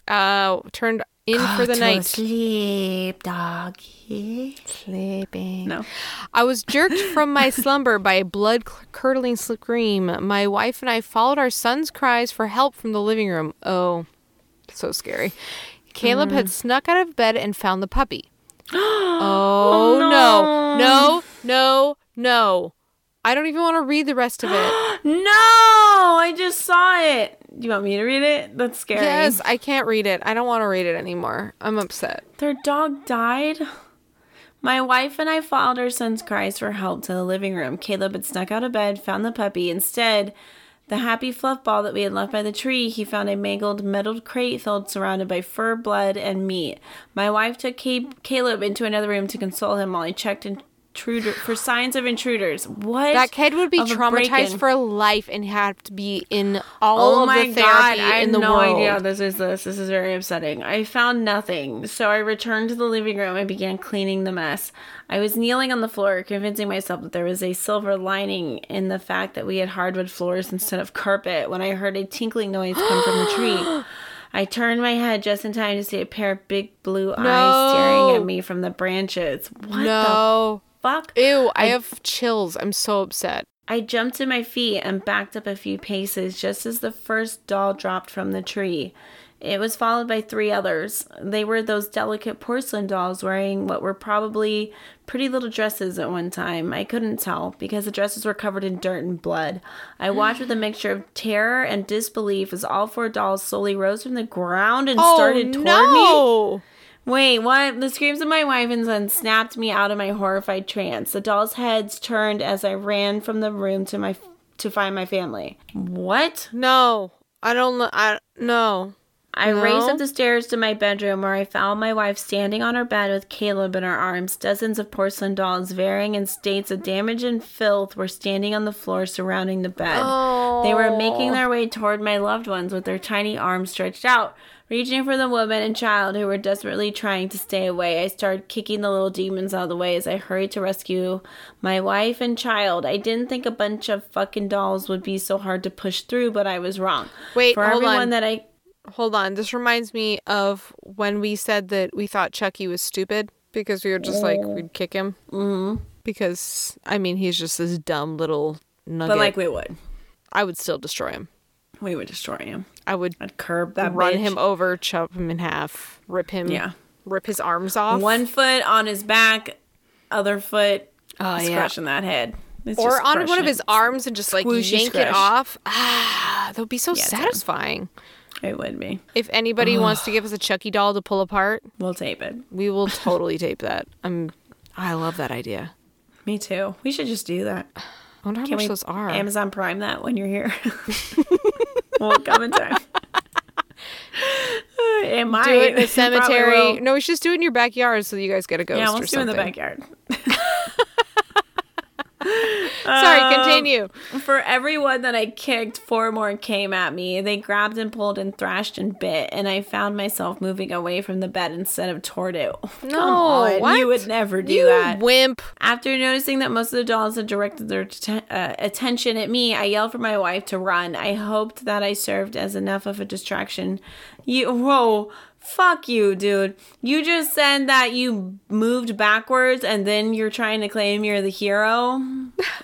Uh, turned in for the night. Sleep, doggy. Sleeping. No. I was jerked from my slumber by a blood curdling scream. My wife and I followed our son's cries for help from the living room. Oh, so scary. Caleb Mm. had snuck out of bed and found the puppy. [GASPS] oh, no. No, no, no. I don't even want to read the rest of it. [GASPS] No, I just saw it. Do you want me to read it? That's scary. yes, I can't read it. I don't want to read it anymore. I'm upset. Their dog died. My wife and I followed our son's cries for help to the living room. Caleb had snuck out of bed, found the puppy. Instead, the happy fluff ball that we had left by the tree, he found a mangled metal crate filled surrounded by fur, blood, and meat. My wife took Caleb into another room to console him while he checked intruder for signs of intruders. What? That kid would be a traumatized for life and have to be in all Oh of my the therapy god, I in the no world. idea this is this. This is very upsetting. I found nothing, so I returned to the living room and began cleaning the mess. I was kneeling on the floor, convincing myself that there was a silver lining in the fact that we had hardwood floors instead of carpet when I heard a tinkling noise come from the tree. [GASPS] I turned my head just in time to see a pair of big blue eyes staring at me from the branches. What no. the fuck? Ew, I have chills. I'm so upset. I jumped to my feet and backed up a few paces just as the first doll dropped from the tree. It was followed by three others. They were those delicate porcelain dolls wearing what were probably pretty little dresses at one time. I couldn't tell because the dresses were covered in dirt and blood. I watched with a mixture of terror and disbelief as all four dolls slowly rose from the ground and oh, started toward me. Oh, no. Wait, what? The screams of my wife and son snapped me out of my horrified trance. The dolls' heads turned as I ran from the room to my to find my family. What? No. I don't know. I no. I raced up the stairs to my bedroom where I found my wife standing on her bed with Caleb in her arms. Dozens of porcelain dolls, varying in states of damage and filth, were standing on the floor surrounding the bed. They were making oh. their way toward my loved ones with their tiny arms stretched out, reaching for the woman and child who were desperately trying to stay away. I started kicking the little demons out of the way as I hurried to rescue my wife and child. I didn't think a bunch of fucking dolls would be so hard to push through, but I was wrong. Wait, for everyone on. that I Hold on. This reminds me of when we said that we thought Chucky was stupid because we were just like we'd kick him. Mm-hmm. Because I mean, he's just this dumb little nugget. But like we would. I would still destroy him. We would destroy him. I would I'd curb that run bitch. him over, chop him in half, rip him. Yeah. Rip his arms off. One foot on his back, other foot Oh, yeah. scratching that head. It's or on one of his arms and just like Squishy yank it off. Ah, that would be so Yeah, satisfying. It would be. If anybody wants to give us a Chucky doll to pull apart, We'll tape it. we will [LAUGHS] totally tape that. I'm I love that idea. Me too. We should just do that. I wonder how Can much those are. Amazon Prime that when you're here? [LAUGHS] we'll come in time. [LAUGHS] it might. do it in the cemetery. No, we should just do it in your backyard so that you guys get a ghost Yeah, let's do it in the backyard. [LAUGHS] [LAUGHS] Sorry, Um, continue. For everyone that I kicked, four more came at me. They grabbed and pulled and thrashed and bit, and I found myself moving away from the bed instead of toward it. [LAUGHS] No, on, what? you would never do you that. wimp. After noticing that most of the dolls had directed their t- uh, attention at me, I yelled for my wife to run. I hoped that I served as enough of a distraction. You, whoa, fuck you, dude. You just said that you moved backwards and then you're trying to claim you're the hero? [LAUGHS]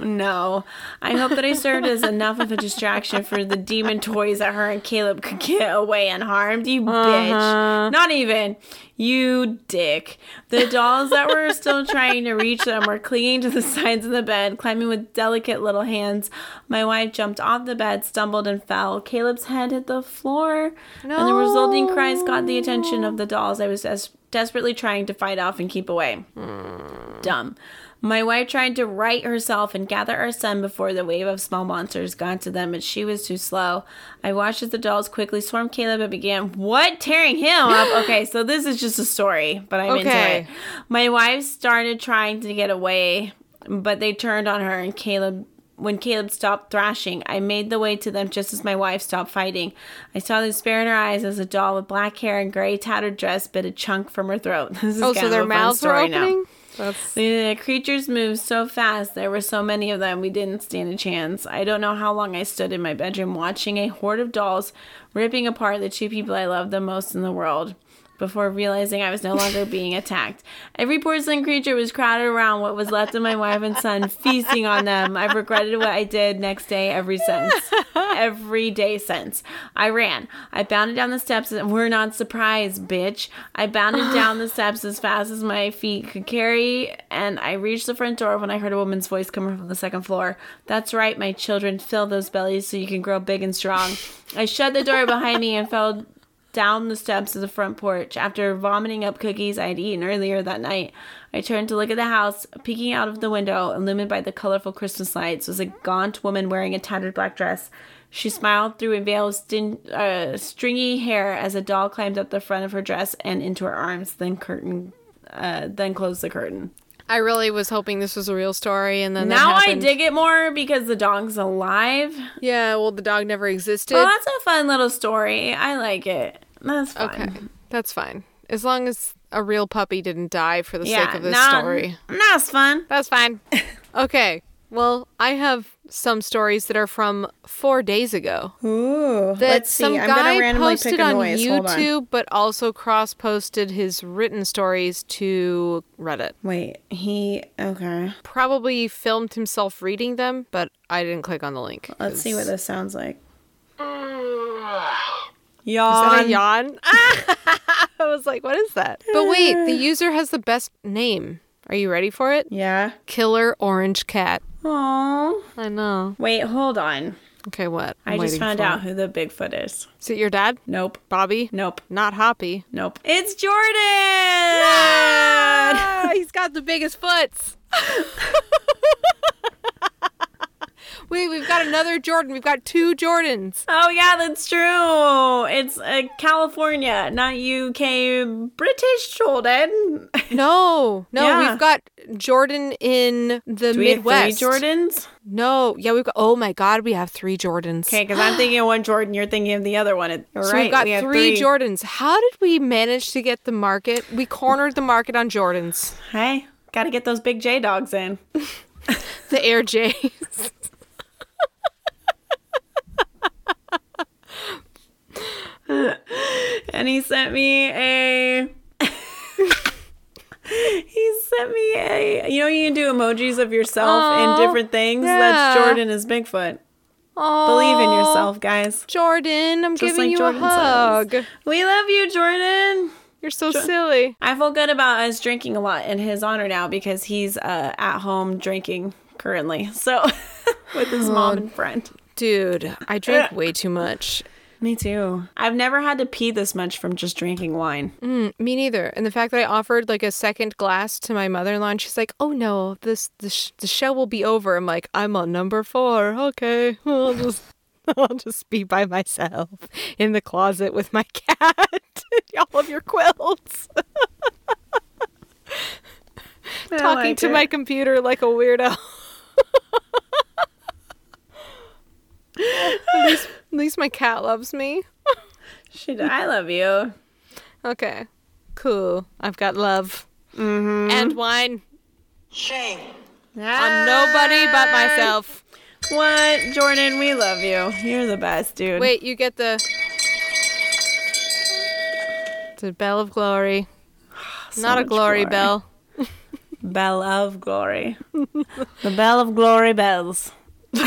No. I hope that I served as enough of a distraction for the demon toys that her and Caleb could get away unharmed. You bitch. Uh-huh. Not even. You dick. The dolls that were [LAUGHS] still trying to reach them were clinging to the sides of the bed, climbing with delicate little hands. My wife jumped off the bed, stumbled, and fell. Caleb's head hit the floor, and the resulting cries got the attention of the dolls I was des- desperately trying to fight off and keep away. Hmm. Dumb. My wife tried to right herself and gather our son before the wave of small monsters got to them, but she was too slow. I watched as the dolls quickly swarmed Caleb and began, what? Tearing him up? [GASPS] Okay, so this is just a story, but I'm into Okay. it. My wife started trying to get away, but they turned on her and Caleb when Caleb stopped thrashing, I made the way to them just as my wife stopped fighting. I saw the despair in her eyes as a doll with black hair and gray tattered dress bit a chunk from her throat. [LAUGHS] This is Oh, kind so of their mouths were story now. That's The creatures moved so fast. There were so many of them, we didn't stand a chance. I don't know how long I stood in my bedroom watching a horde of dolls ripping apart the two people I loved the most in the world before realizing I was no longer being attacked. Every porcelain creature was crowded around what was left of my wife and son, feasting on them. I've regretted what I did next day every since. [LAUGHS] Every day since. I ran. I bounded down the steps and we're not surprised, bitch. I bounded down the steps as fast as my feet could carry, and I reached the front door when I heard a woman's voice coming from the second floor. That's right, my children, fill those bellies so you can grow big and strong. I shut the door behind me and fell down the steps of the front porch. After vomiting up cookies I had eaten earlier that night, I turned to look at the house. Peeking out of the window, illumined by the colorful Christmas lights, was a gaunt woman wearing a tattered black dress. She smiled through a veil of stin- uh, stringy hair as a doll climbed up the front of her dress and into her arms, then curtain, uh, then closed the curtain. I really was hoping this was a real story, and then that now I dig it more because the dog's alive. Yeah, well, the dog never existed. Well, that's a fun little story. I like it. That's fun. okay, that's fine as long as a real puppy didn't die for the sake of this nah, story. That's fun. That's fine. [LAUGHS] okay, well, I have some stories that are from four days ago. Ooh, that some I'm guy gonna randomly posted pick a on noise. Hold on. YouTube, but also cross posted his written stories to Reddit. Wait, he okay. Probably filmed himself reading them, but I didn't click on the link. Let's see what this sounds like. Yawn. Is Yawn. that a yawn? [LAUGHS] I was like, what is that? But wait, the [SIGHS] user has the best name. Are you ready for it? Yeah. Killer Orange Cat. Oh. I know. Wait, hold on. Okay, what? I I'm just waiting found for out it. who the Bigfoot is. Is it your dad? Nope. Bobby? Nope. Not Hoppy. Nope. It's Jordan. [LAUGHS] He's got the biggest foots. [LAUGHS] Wait, we've got another Jordan. We've got two Jordans. Oh yeah, that's true. It's uh, California, not UK. British Jordan. [LAUGHS] No, no, Yeah. we've got Jordan in the Do we have Midwest. three Jordans? No, yeah, we've got. Oh my God, we have three Jordans. Okay, because I'm thinking of one Jordan, you're thinking of the other one. It- So right. we've got we have three, Jordans. How did we manage to get the market? We cornered the market on Jordans. Hey, got to get those big J dogs in. [LAUGHS] The Air J's. [LAUGHS] and he sent me a [LAUGHS] he sent me a you know you can do emojis of yourself Aw, in different things yeah. that's jordan is bigfoot Oh, believe in yourself guys Jordan. I'm Just giving like you Jordan a hug. says. we love you jordan You're so silly. i feel good about us drinking a lot in his honor now because he's uh, at home drinking currently so [LAUGHS] with his mom and friend Dude, I drink way too much. Me too. I've never had to pee this much from just drinking wine. Mm, me neither. And the fact that I offered like a second glass to my mother-in-law, and she's like, "Oh no, this the, sh- the show will be over." I'm like, "I'm on number four. Okay, [LAUGHS] I'll just [LAUGHS] I'll just be by myself in the closet with my [LAUGHS] cat, and all of your quilts, talking to my computer like a weirdo." At, least, at least my cat loves me. Should I love you? Okay, cool. I've got love Mm-hmm. and wine. Shame. on nobody but myself. What, Jordan? We love you. You're the best, dude. Wait, you get the the bell of glory, So not a much glory, bell. Bell of glory. the bell of glory bells. [LAUGHS]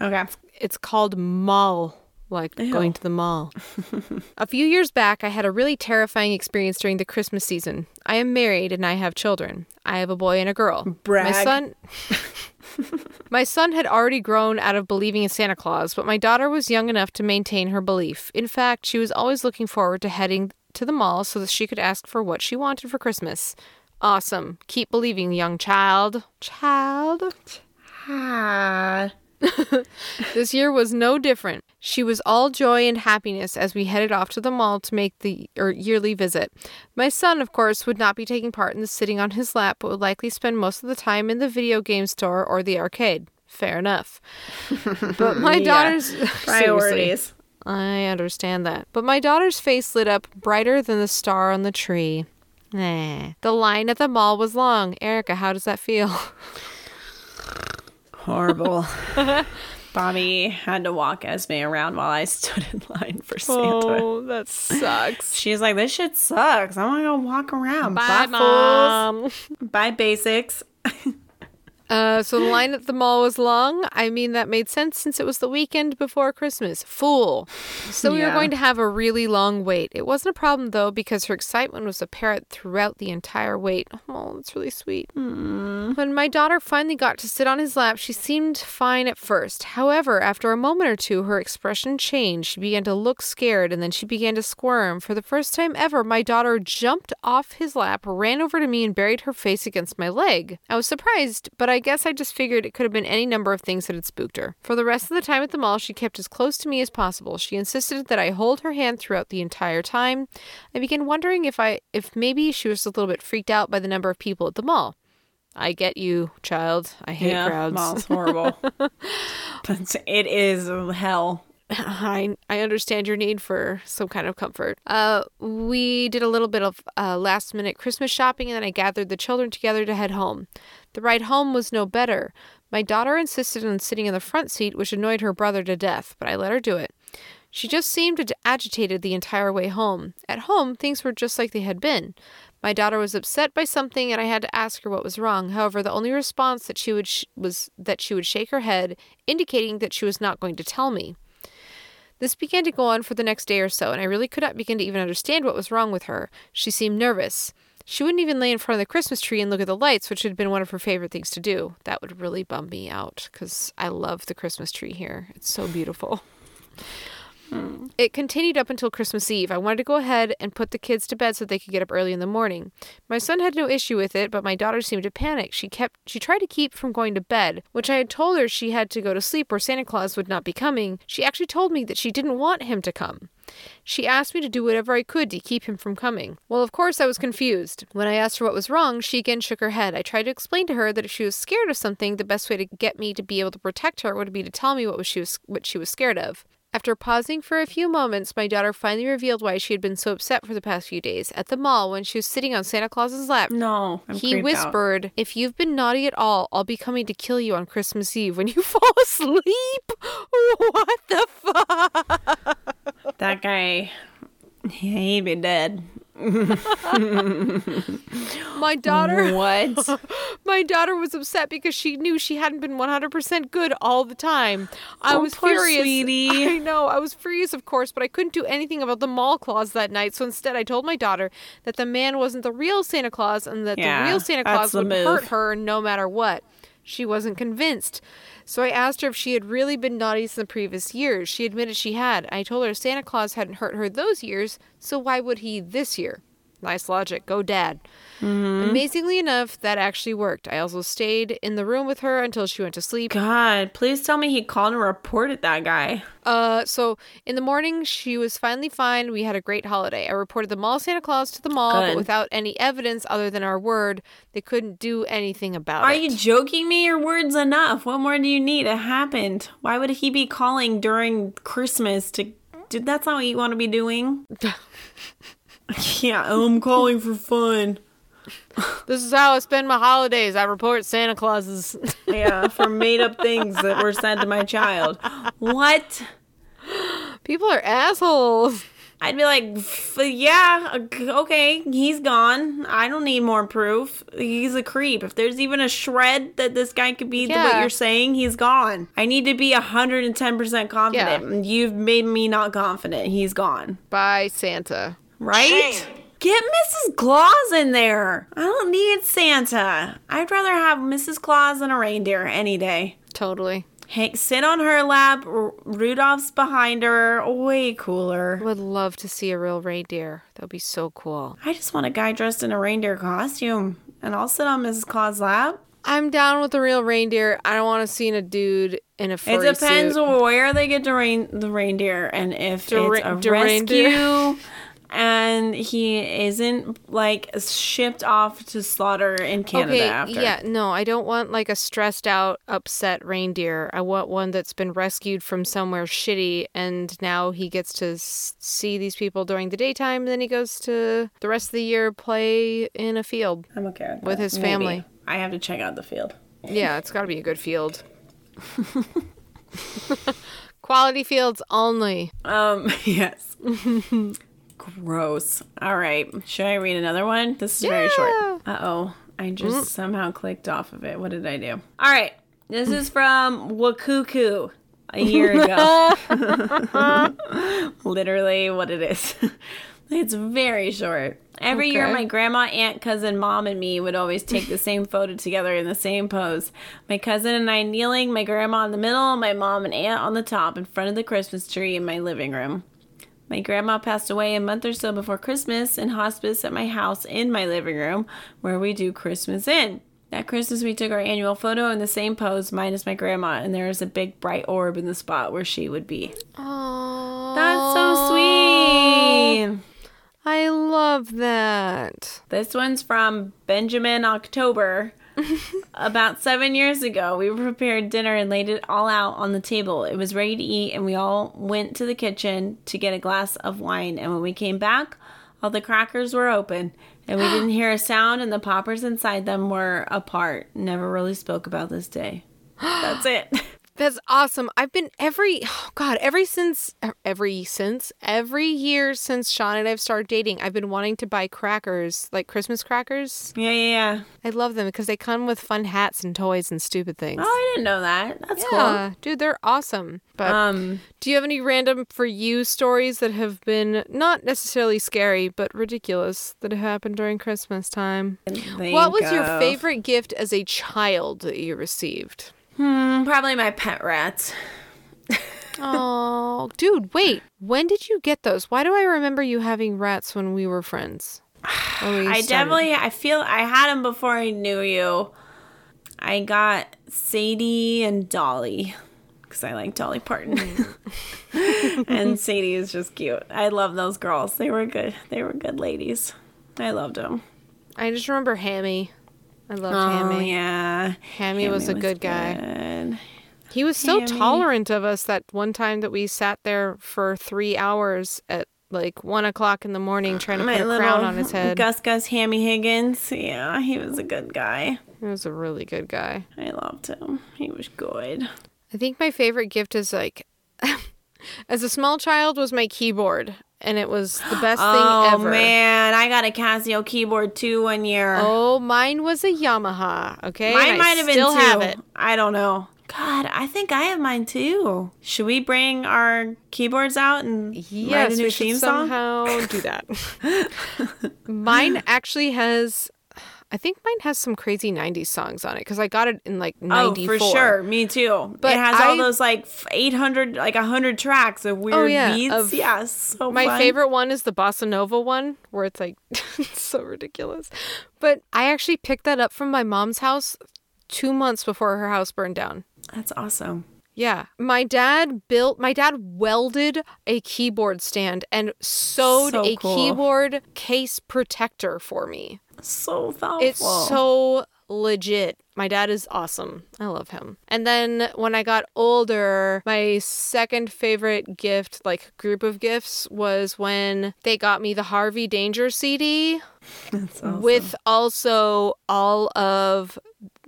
okay. It's called mall, like Ew. going to the mall. [LAUGHS] a few years back, I had a really terrifying experience during the Christmas season. I am married and I have children. I have a boy and a girl. My son. [LAUGHS] My son had already grown out of believing in Santa Claus, but my daughter was young enough to maintain her belief. In fact, she was always looking forward to heading to the mall so that she could ask for what she wanted for Christmas. Awesome. Keep believing, young child. Child. Ah. [LAUGHS] This year was no different. She was all joy and happiness as we headed off to the mall to make the or yearly visit. My son, of course, would not be taking part in the sitting on his lap, but would likely spend most of the time in the video game store or the arcade. Fair enough. [LAUGHS] But my daughter's. [LAUGHS] Priorities. I understand that. But my daughter's face lit up brighter than the star on the tree. Nah. The line at the mall was long. Erica, how does that feel? Horrible. [LAUGHS] Bobby had to walk Esme around while I [LAUGHS] stood in line for Santa. Oh, that sucks. She's like, this shit sucks. I want to go walk around. Bye, fools. mom. Bye, basics. [LAUGHS] Uh, so the line at the mall was long. I mean, that made sense since it was the weekend before Christmas. Fool. So we were going to have a really long wait. It wasn't a problem though because her excitement was apparent throughout the entire wait. Oh, that's really sweet. When my daughter finally got to sit on his lap, she seemed fine at first. However, after a moment or two, her expression changed. She began to look scared and then she began to squirm. For the first time ever, my daughter jumped off his lap, ran over to me, and buried her face against my leg. I was surprised, but I guess I just figured it could have been any number of things that had spooked her. For the rest of the time at the mall, she kept as close to me as possible. She insisted that I hold her hand throughout the entire time. I began wondering if I if maybe she was a little bit freaked out by the number of people at the mall. I get you, child. I hate crowds. mall's horrible. [LAUGHS] It is hell. I I understand your need for some kind of comfort. Uh, we did a little bit of uh, last minute Christmas shopping, and then I gathered the children together to head home. The ride home was no better. My daughter insisted on sitting in the front seat, which annoyed her brother to death, but I let her do it. She just seemed agitated the entire way home. At home, things were just like they had been. My daughter was upset by something, and I had to ask her what was wrong. However, the only response that she would sh- was that she would shake her head, indicating that she was not going to tell me. This began to go on for the next day or so, and I really could not begin to even understand what was wrong with her. She seemed nervous. She wouldn't even lay in front of the Christmas tree and look at the lights, which had been one of her favorite things to do. That would really bum me out because I love the Christmas tree here. It's so beautiful. Hmm. It continued up until Christmas Eve. I wanted to go ahead and put the kids to bed so they could get up early in the morning. My son had no issue with it, but my daughter seemed to panic. She kept she tried to keep from going to bed, which I had told her she had to go to sleep or Santa Claus would not be coming. She actually told me that she didn't want him to come. She asked me to do whatever I could to keep him from coming. Well, of course, I was confused. When I asked her what was wrong, she again shook her head. I tried to explain to her that if she was scared of something, the best way to get me to be able to protect her would be to tell me what was she was what she was scared of. After pausing for a few moments, my daughter finally revealed why she had been so upset for the past few days. At the mall, when she was sitting on Santa Claus's lap, No. I'm he creeped out. whispered, If you've been naughty at all, I'll be coming to kill you on Christmas Eve when you [LAUGHS] fall asleep. What the fuck? That guy, he'd be dead. My daughter. [LAUGHS] What? [LAUGHS] My daughter was upset because she knew she hadn't been 100% good all the time. I Oh, was furious. sweetie. [LAUGHS] I know. I was furious, of course, but I couldn't do anything about the mall Claus that night. So instead, I told my daughter that the man wasn't the real Santa Claus and that Yeah, the real Santa Claus would move. hurt her no matter what. She wasn't convinced. So I asked her if she had really been naughty since the previous years. She admitted she had. I told her Santa Claus hadn't hurt her those years, so why would he this year? Nice logic. Go, Dad. Amazingly enough, that actually worked. I also stayed in the room with her until she went to sleep. God, please tell me he called and reported that guy. Uh, so in the morning, she was finally fine. We had a great holiday. I reported the mall Santa Claus to the mall, but without any evidence other than our word, they couldn't do anything about Are it. Are you joking me? Your word's enough. What more do you need? It happened. Why would he be calling during Christmas to. Dude, that's not what you want to be doing. [LAUGHS] [LAUGHS] yeah, I'm calling for fun. This is how I spend my holidays. I report Santa Clauses. [LAUGHS] Yeah, for made up things that were said to my child. What? People are assholes. I'd be like, "F- yeah, okay, he's gone. I don't need more proof. He's a creep. If there's even a shred that this guy could be the what you're saying, he's gone. I need to be 110% confident. You've made me not confident. He's gone. Bye, Santa. Right? Get Mrs. Claus in there. I don't need Santa. I'd rather have Mrs. Claus than a reindeer any day. Totally. Hank, sit on her lap. R- Rudolph's behind her. Way cooler. Would love to see a real reindeer. That would be so cool. I just want a guy dressed in a reindeer costume, and I'll sit on Mrs. Claus' lap. I'm down with the real reindeer. I don't want to see a dude in a It depends suit. where they get the, rain- the reindeer, and if The it's a the rescue, [LAUGHS] and he isn't like shipped off to slaughter in Canada okay, after. yeah, no, I don't want like a stressed out, upset reindeer. I want one that's been rescued from somewhere shitty and now he gets to s- see these people during the daytime and then he goes to the rest of the year play in a field. I'm okay with, With his Maybe. family. I have to check out the field. Yeah, it's got to be a good field. [LAUGHS] Quality fields only. Um, [LAUGHS] yes. [LAUGHS] Gross. All right. Should I read another one? This is very short. Uh oh. I just somehow clicked off of it. What did I do? All right. This is from Wakuku a year ago. [LAUGHS] [LAUGHS] Literally what it is. [LAUGHS] it's very short. Every year, my grandma, aunt, cousin, mom, and me would always take the same photo together in the same pose. My cousin and I kneeling, my grandma in the middle, my mom and aunt on the top in front of the Christmas tree in my living room. My grandma passed away a month or so before Christmas in hospice at my house in my living room where we do Christmas in. That Christmas, we took our annual photo in the same pose, minus my grandma, and there is a big bright orb in the spot where she would be. Oh, That's so sweet. I love that. This one's from Benjamin October. [LAUGHS] About seven years ago, we prepared dinner and laid it all out on the table. It was ready to eat, and we all went to the kitchen to get a glass of wine. And when we came back, all the crackers were open, and we didn't [GASPS] hear a sound, and the poppers inside them were apart. Never really spoke about this day. [GASPS] That's it. [LAUGHS] That's awesome. I've been every oh God, every since every since every year since Sean and I've started dating, I've been wanting to buy crackers, like Christmas crackers. Yeah, yeah, yeah. I love them because they come with fun hats and toys and stupid things. Oh, I didn't know that. That's yeah, dude, they're awesome. But. Um, do you have any random for you stories that have been not necessarily scary but ridiculous that have happened during Christmas time? what was your favorite gift as a child that you received? Hmm, probably my pet rats. [LAUGHS] Oh, dude, wait. When did you get those? Why do I remember you having rats when we were friends? [SIGHS] We I definitely, I feel I had them before I knew you. I got Sadie and Dolly because I like Dolly Parton, [LAUGHS] [LAUGHS] and Sadie is just cute. I love those girls. They were good. They were good ladies. I loved them. I just remember Hammy. I loved Oh Hammy. yeah, Hammy was a good guy. He was so Hammy. tolerant of us that one time that we sat there for three hours at like one o'clock in the morning uh, trying to My put a crown on his head. Gus Gus Hammy Higgins. Yeah, he was a good guy. He was a really good guy. I loved him. He was good. I think my favorite gift is like, [LAUGHS] as a small child, was my keyboard, and it was the [GASPS] best Oh thing ever. Oh man, I got a Casio keyboard too one year. Oh, mine was a Yamaha. Okay, Mine and I might have been still too. have it. I don't know. God, I think I have mine too. Should we bring our keyboards out and write a new we should theme song? somehow do that. [LAUGHS] Mine actually has. I think mine has some crazy 90s songs on it because I got it in like 94. Oh, for sure. Me too. But it has all those like 800, like 100 tracks of oh, weird oh, yeah, beats. of- yeah, so My fun. favorite one is the Bossa Nova one, where it's like [LAUGHS] it's so ridiculous. But I actually picked that up from my mom's house two months before her house burned down. That's awesome. Yeah. My dad built, my dad welded a keyboard stand and sewed So a cool. keyboard case protector for me. So thoughtful. It's so legit. My dad is awesome. I love him. And then when I got older, my second favorite gift, like group of gifts, was when they got me the Harvey Danger CD [LAUGHS] That's awesome. with also all of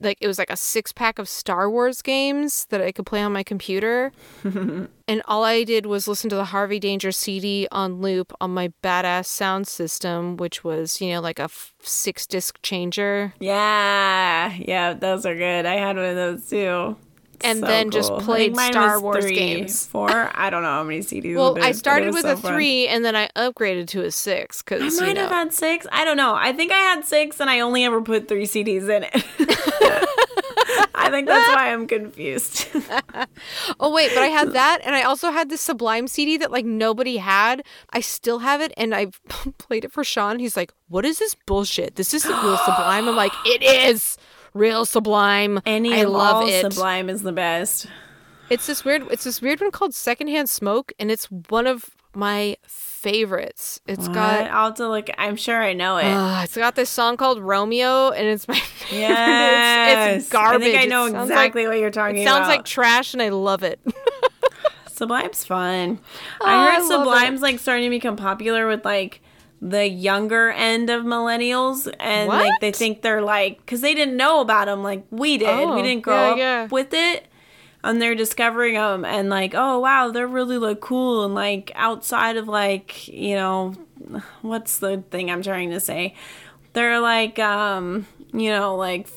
like it was like a six pack of Star Wars games that I could play on my computer. [LAUGHS] and all I did was listen to the Harvey Danger CD on loop on my badass sound system, which was, you know, like a f- six disc changer. Yeah, yeah, those are good. I had one of those too. And then just played Star Wars three, games. Four? I don't know how many CDs. Well, it I is, it started with so a fun. three and then I upgraded to a six because I might you know. have had six. I don't know. I think I had six, and I only ever put three CDs in it. [LAUGHS] I think that's why I'm confused. [LAUGHS] Oh wait, but I had that, and I also had this Sublime CD that like nobody had. I still have it, and I [LAUGHS] played it for Sean. He's like, "What is this bullshit? This isn't real Sublime." I'm like, "It is real Sublime. Any I love it. Sublime is the best. It's this weird. It's this weird one called Secondhand Smoke, and it's one of my favorites. It's What? got. I'll have to look. I'm sure I know it. Uh, it's got this song called Romeo, and it's my [LAUGHS] favorite. yes, it's, it's garbage. I think I know exactly Like, what you're talking about. it sounds about. like trash, and I love it. [LAUGHS] Sublime's fun. Oh, I I heard love Sublime's like starting to become popular with like the younger end of millennials, and like they think they're like because they didn't know about them like we did. Oh, we didn't grow yeah, up yeah. with it. And they're discovering them, and like, oh wow, they're really like cool, and like outside of like, you know, what's the thing I'm trying to say? They're like, um, you know, like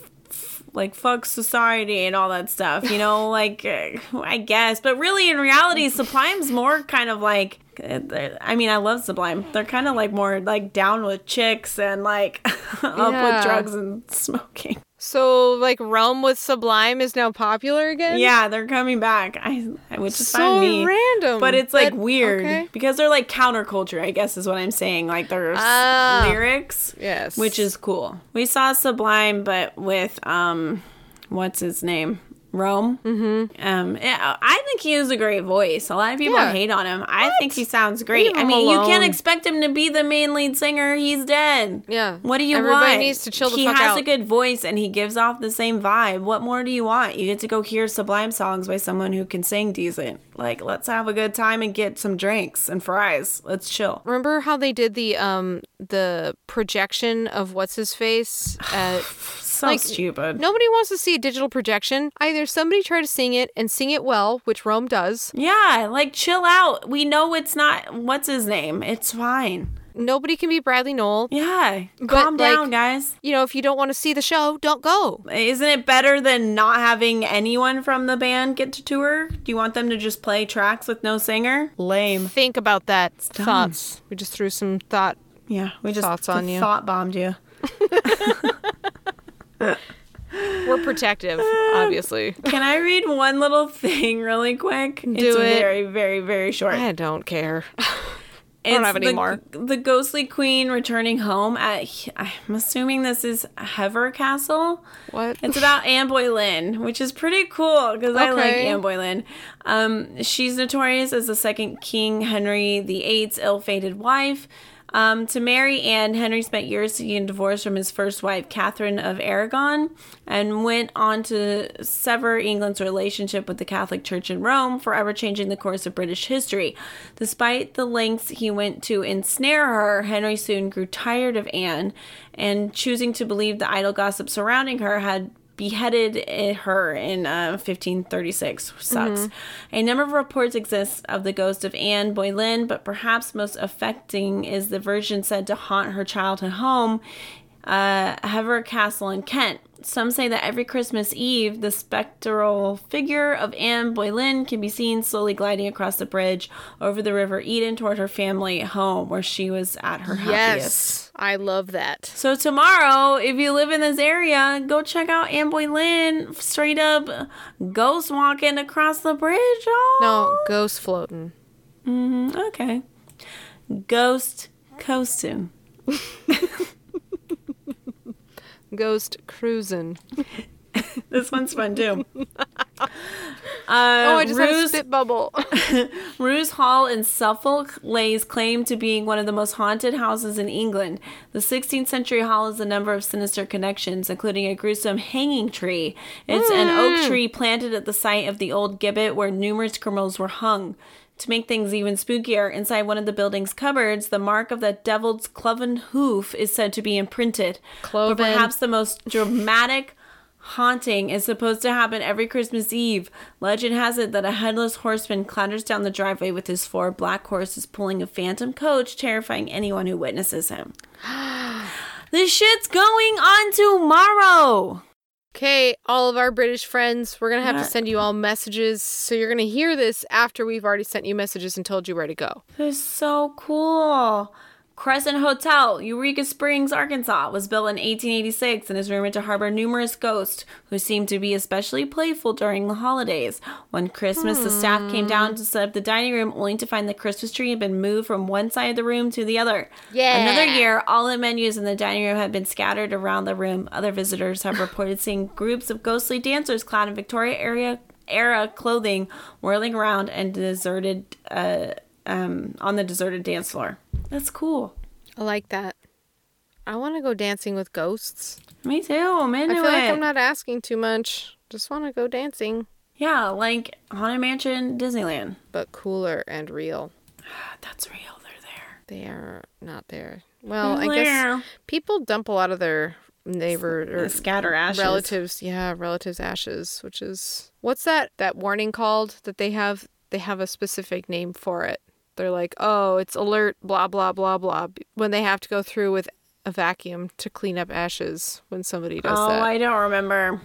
like fuck society and all that stuff, you know, [LAUGHS] like uh, I guess, but really in reality, Sublime's more kind of like. uh, I mean, I love Sublime. They're kind of like more like down with chicks and like [LAUGHS] up Yeah. with drugs and smoking. So, like, Realm with Sublime is now popular again? Yeah, they're coming back. I which is So fine me. random. But it's like But- weird okay. because they're like counterculture, I guess is what I'm saying. Like there's Ah. lyrics. Yes. Which is cool. We saw Sublime but with um what's his name? Rome. Mm-hmm. Um, I think he has a great voice. A lot of people Yeah. hate on him. I think he sounds great. I mean, you can't expect him to be the main lead singer. He's dead. Yeah. What do you Everybody want? needs to chill the he fuck has a good voice and he gives off the same vibe. What more do you want? You get to go hear Sublime songs by someone who can sing decent. Like, let's have a good time and get some drinks and fries. Let's chill. Remember how they did the um the projection of what's his face? [SIGHS] At, So Like, stupid. nobody wants to see a digital projection. Either somebody try to sing it and sing it well, which Rome does. Yeah, like chill out. We know it's not what's his name. It's fine. Nobody can be Bradley Nowell. Yeah, calm like- down, guys. You know, if you don't want to see the show, don't go. Isn't it better than not having anyone from the band get to tour? Do you want them to just play tracks with no singer? Lame. Think about that. dumb. Thoughts. We just threw some thought. Yeah, we just Thoughts on you. thought bombed you. [LAUGHS] [LAUGHS] We're protective, obviously. Can I read one little thing really quick? Do it's it. very, very, very short. I don't care. [LAUGHS] It's don't have any the, more. The ghostly queen returning home at, I'm assuming this is Hever Castle. What? It's about Anne Boleyn, which is pretty cool because I like Anne Boleyn. Um, she's notorious as the second King Henry VIII's ill-fated wife. Um, to marry Anne, Henry spent years seeking divorce from his first wife, Catherine of Aragon, and went on to sever England's relationship with the Catholic Church in Rome, forever changing the course of British history. Despite the lengths he went to ensnare her, Henry soon grew tired of Anne, and choosing to believe the idle gossip surrounding her had beheaded eh, her in uh, 1536. Sucks. A number of reports exist of the ghost of Anne Boleyn, but perhaps most affecting is the version said to haunt her childhood home. uh, Hever Castle in Kent. Some say that every Christmas Eve, the spectral figure of Anne Boleyn can be seen slowly gliding across the bridge over the River Eden toward her family home, where she was at her happiest. I love that. So tomorrow, if you live in this area, go check out Anne Boleyn. straight up ghost walking across the bridge. No, ghost floating. Mm-hmm. Okay. Ghost coasting. [LAUGHS] Ghost cruising. [LAUGHS] This one's fun too. [LAUGHS] Uh, Oh, I just had a Roos, spit bubble. [LAUGHS] Roos Hall in Suffolk lays claim to being one of the most haunted houses in England. The 16th century hall has a number of sinister connections, including a gruesome hanging tree. It's an oak tree planted at the site of the old gibbet where numerous criminals were hung. To make things even spookier, inside one of the building's cupboards, the mark of the devil's cloven hoof is said to be imprinted. But perhaps the most dramatic haunting is supposed to happen every Christmas Eve. Legend has it that a headless horseman clatters down the driveway with his four black horses pulling a phantom coach, terrifying anyone who witnesses him. [GASPS] this shit's going on tomorrow. Okay, all of our British friends, we're going to have to uh, send you all messages. So you're going to hear this after we've already sent you messages and told you where to go. This is so cool. Crescent Hotel, Eureka Springs, Arkansas, was built in 1886 and is rumored to harbor numerous ghosts who seem to be especially playful during the holidays. One Christmas, the staff came down to set up the dining room only to find the Christmas tree had been moved from one side of the room to the other. Yeah. Another year, all the menus in the dining room had been scattered around the room. Other visitors have reported seeing groups of ghostly dancers clad in Victoria area era clothing whirling around and deserted uh, um, on the deserted dance floor. That's cool. I like that. I want to go dancing with ghosts. Me too. I'm into I feel it. like I'm not asking too much. Just want to go dancing, yeah, like Haunted Mansion, Disneyland. but cooler and real. [SIGHS] That's real. They're there. They are not there. Well, I guess people dump a lot of their neighbor or scatter ashes. relatives, yeah, relatives' ashes, which is what's that that warning called that they have? They have a specific name for it. They're like, oh, it's alert, blah blah blah blah, when they have to go through with a vacuum to clean up ashes when somebody does Oh, that. I don't remember.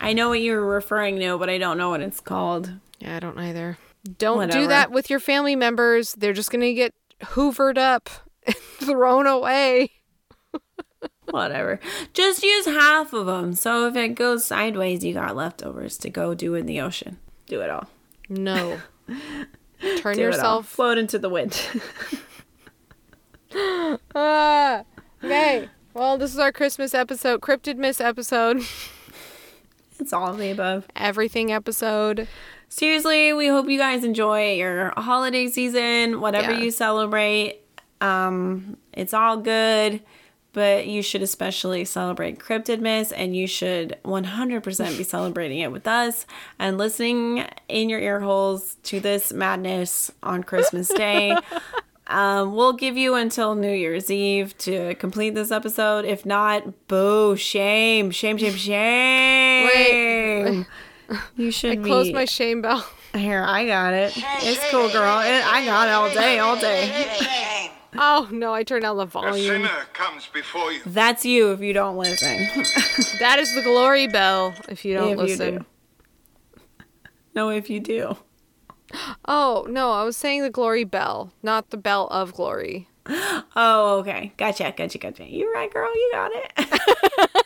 I know what you're referring to, but I don't know what it's called. Yeah, I don't either. Don't Whatever. do that with your family members. They're just gonna get hoovered up [LAUGHS] and thrown away. Whatever. Just use half of them. So if it goes sideways, you got leftovers to go do in the ocean. Do it all. No. [LAUGHS] Turn Do yourself. float into the wind. [LAUGHS] Ah, okay. Well, this is our Christmas episode, Cryptid Miss episode, [LAUGHS] it's all of the above. everything episode. Seriously, we hope you guys enjoy your holiday season, whatever Yeah. you celebrate. Um, it's all good, but you should especially celebrate Cryptid Miss, and you should 100% be celebrating it with us and listening in your ear holes to this madness on Christmas Day. Um, we'll give you until New Year's Eve to complete this episode. If not, boo, shame, shame, shame, shame. Wait. You should be. Close my shame bell. Here, I got it. It's cool, girl. It, I got it all day, all day. Oh no, I turned down the A volume. sinner comes before you. That's you if you don't listen. [LAUGHS] That is the glory bell. If you don't If you listen. do. no, if you do. Oh no, I was saying the glory bell, not the bell of glory. [GASPS] Oh, okay. Gotcha, gotcha, gotcha. You're right, girl. You got it. [LAUGHS] [LAUGHS]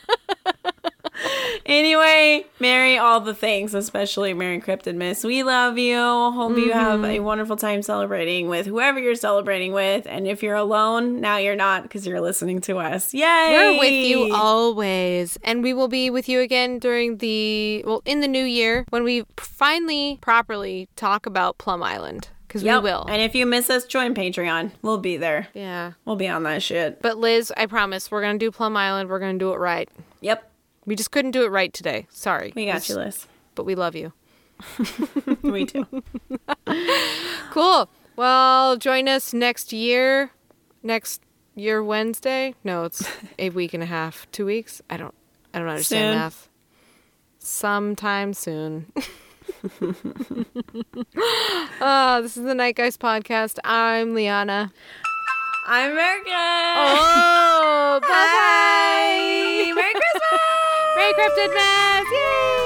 anyway, Merry, all the things, especially Merry Cryptid Miss. We love you. Hope you have a mm-hmm. wonderful time celebrating with whoever you're celebrating with. And if you're alone, now you're not because you're listening to us. Yay! We're with you always, and we will be with you again during the well in the new year when we finally properly talk about Plum Island because Yep. we will. And if you miss us, join Patreon. We'll be there. yeah, We'll be on that shit. but Liz, I promise we're gonna do Plum Island. We're gonna do it right. Yep. We just couldn't do it right today. Sorry. We got It's- you, Liz. But we love you. [LAUGHS] Me too. [LAUGHS] Cool. Well, join us next year. Next year Wednesday? No, it's a [LAUGHS] week and a half. Two weeks? I don't I don't understand Soon. math. Sometime soon. Ah, this is the Night Guys podcast. I'm Liana. I'm American. Oh, bye. Merry Christmas. Merry Cryptid Mass. Yay.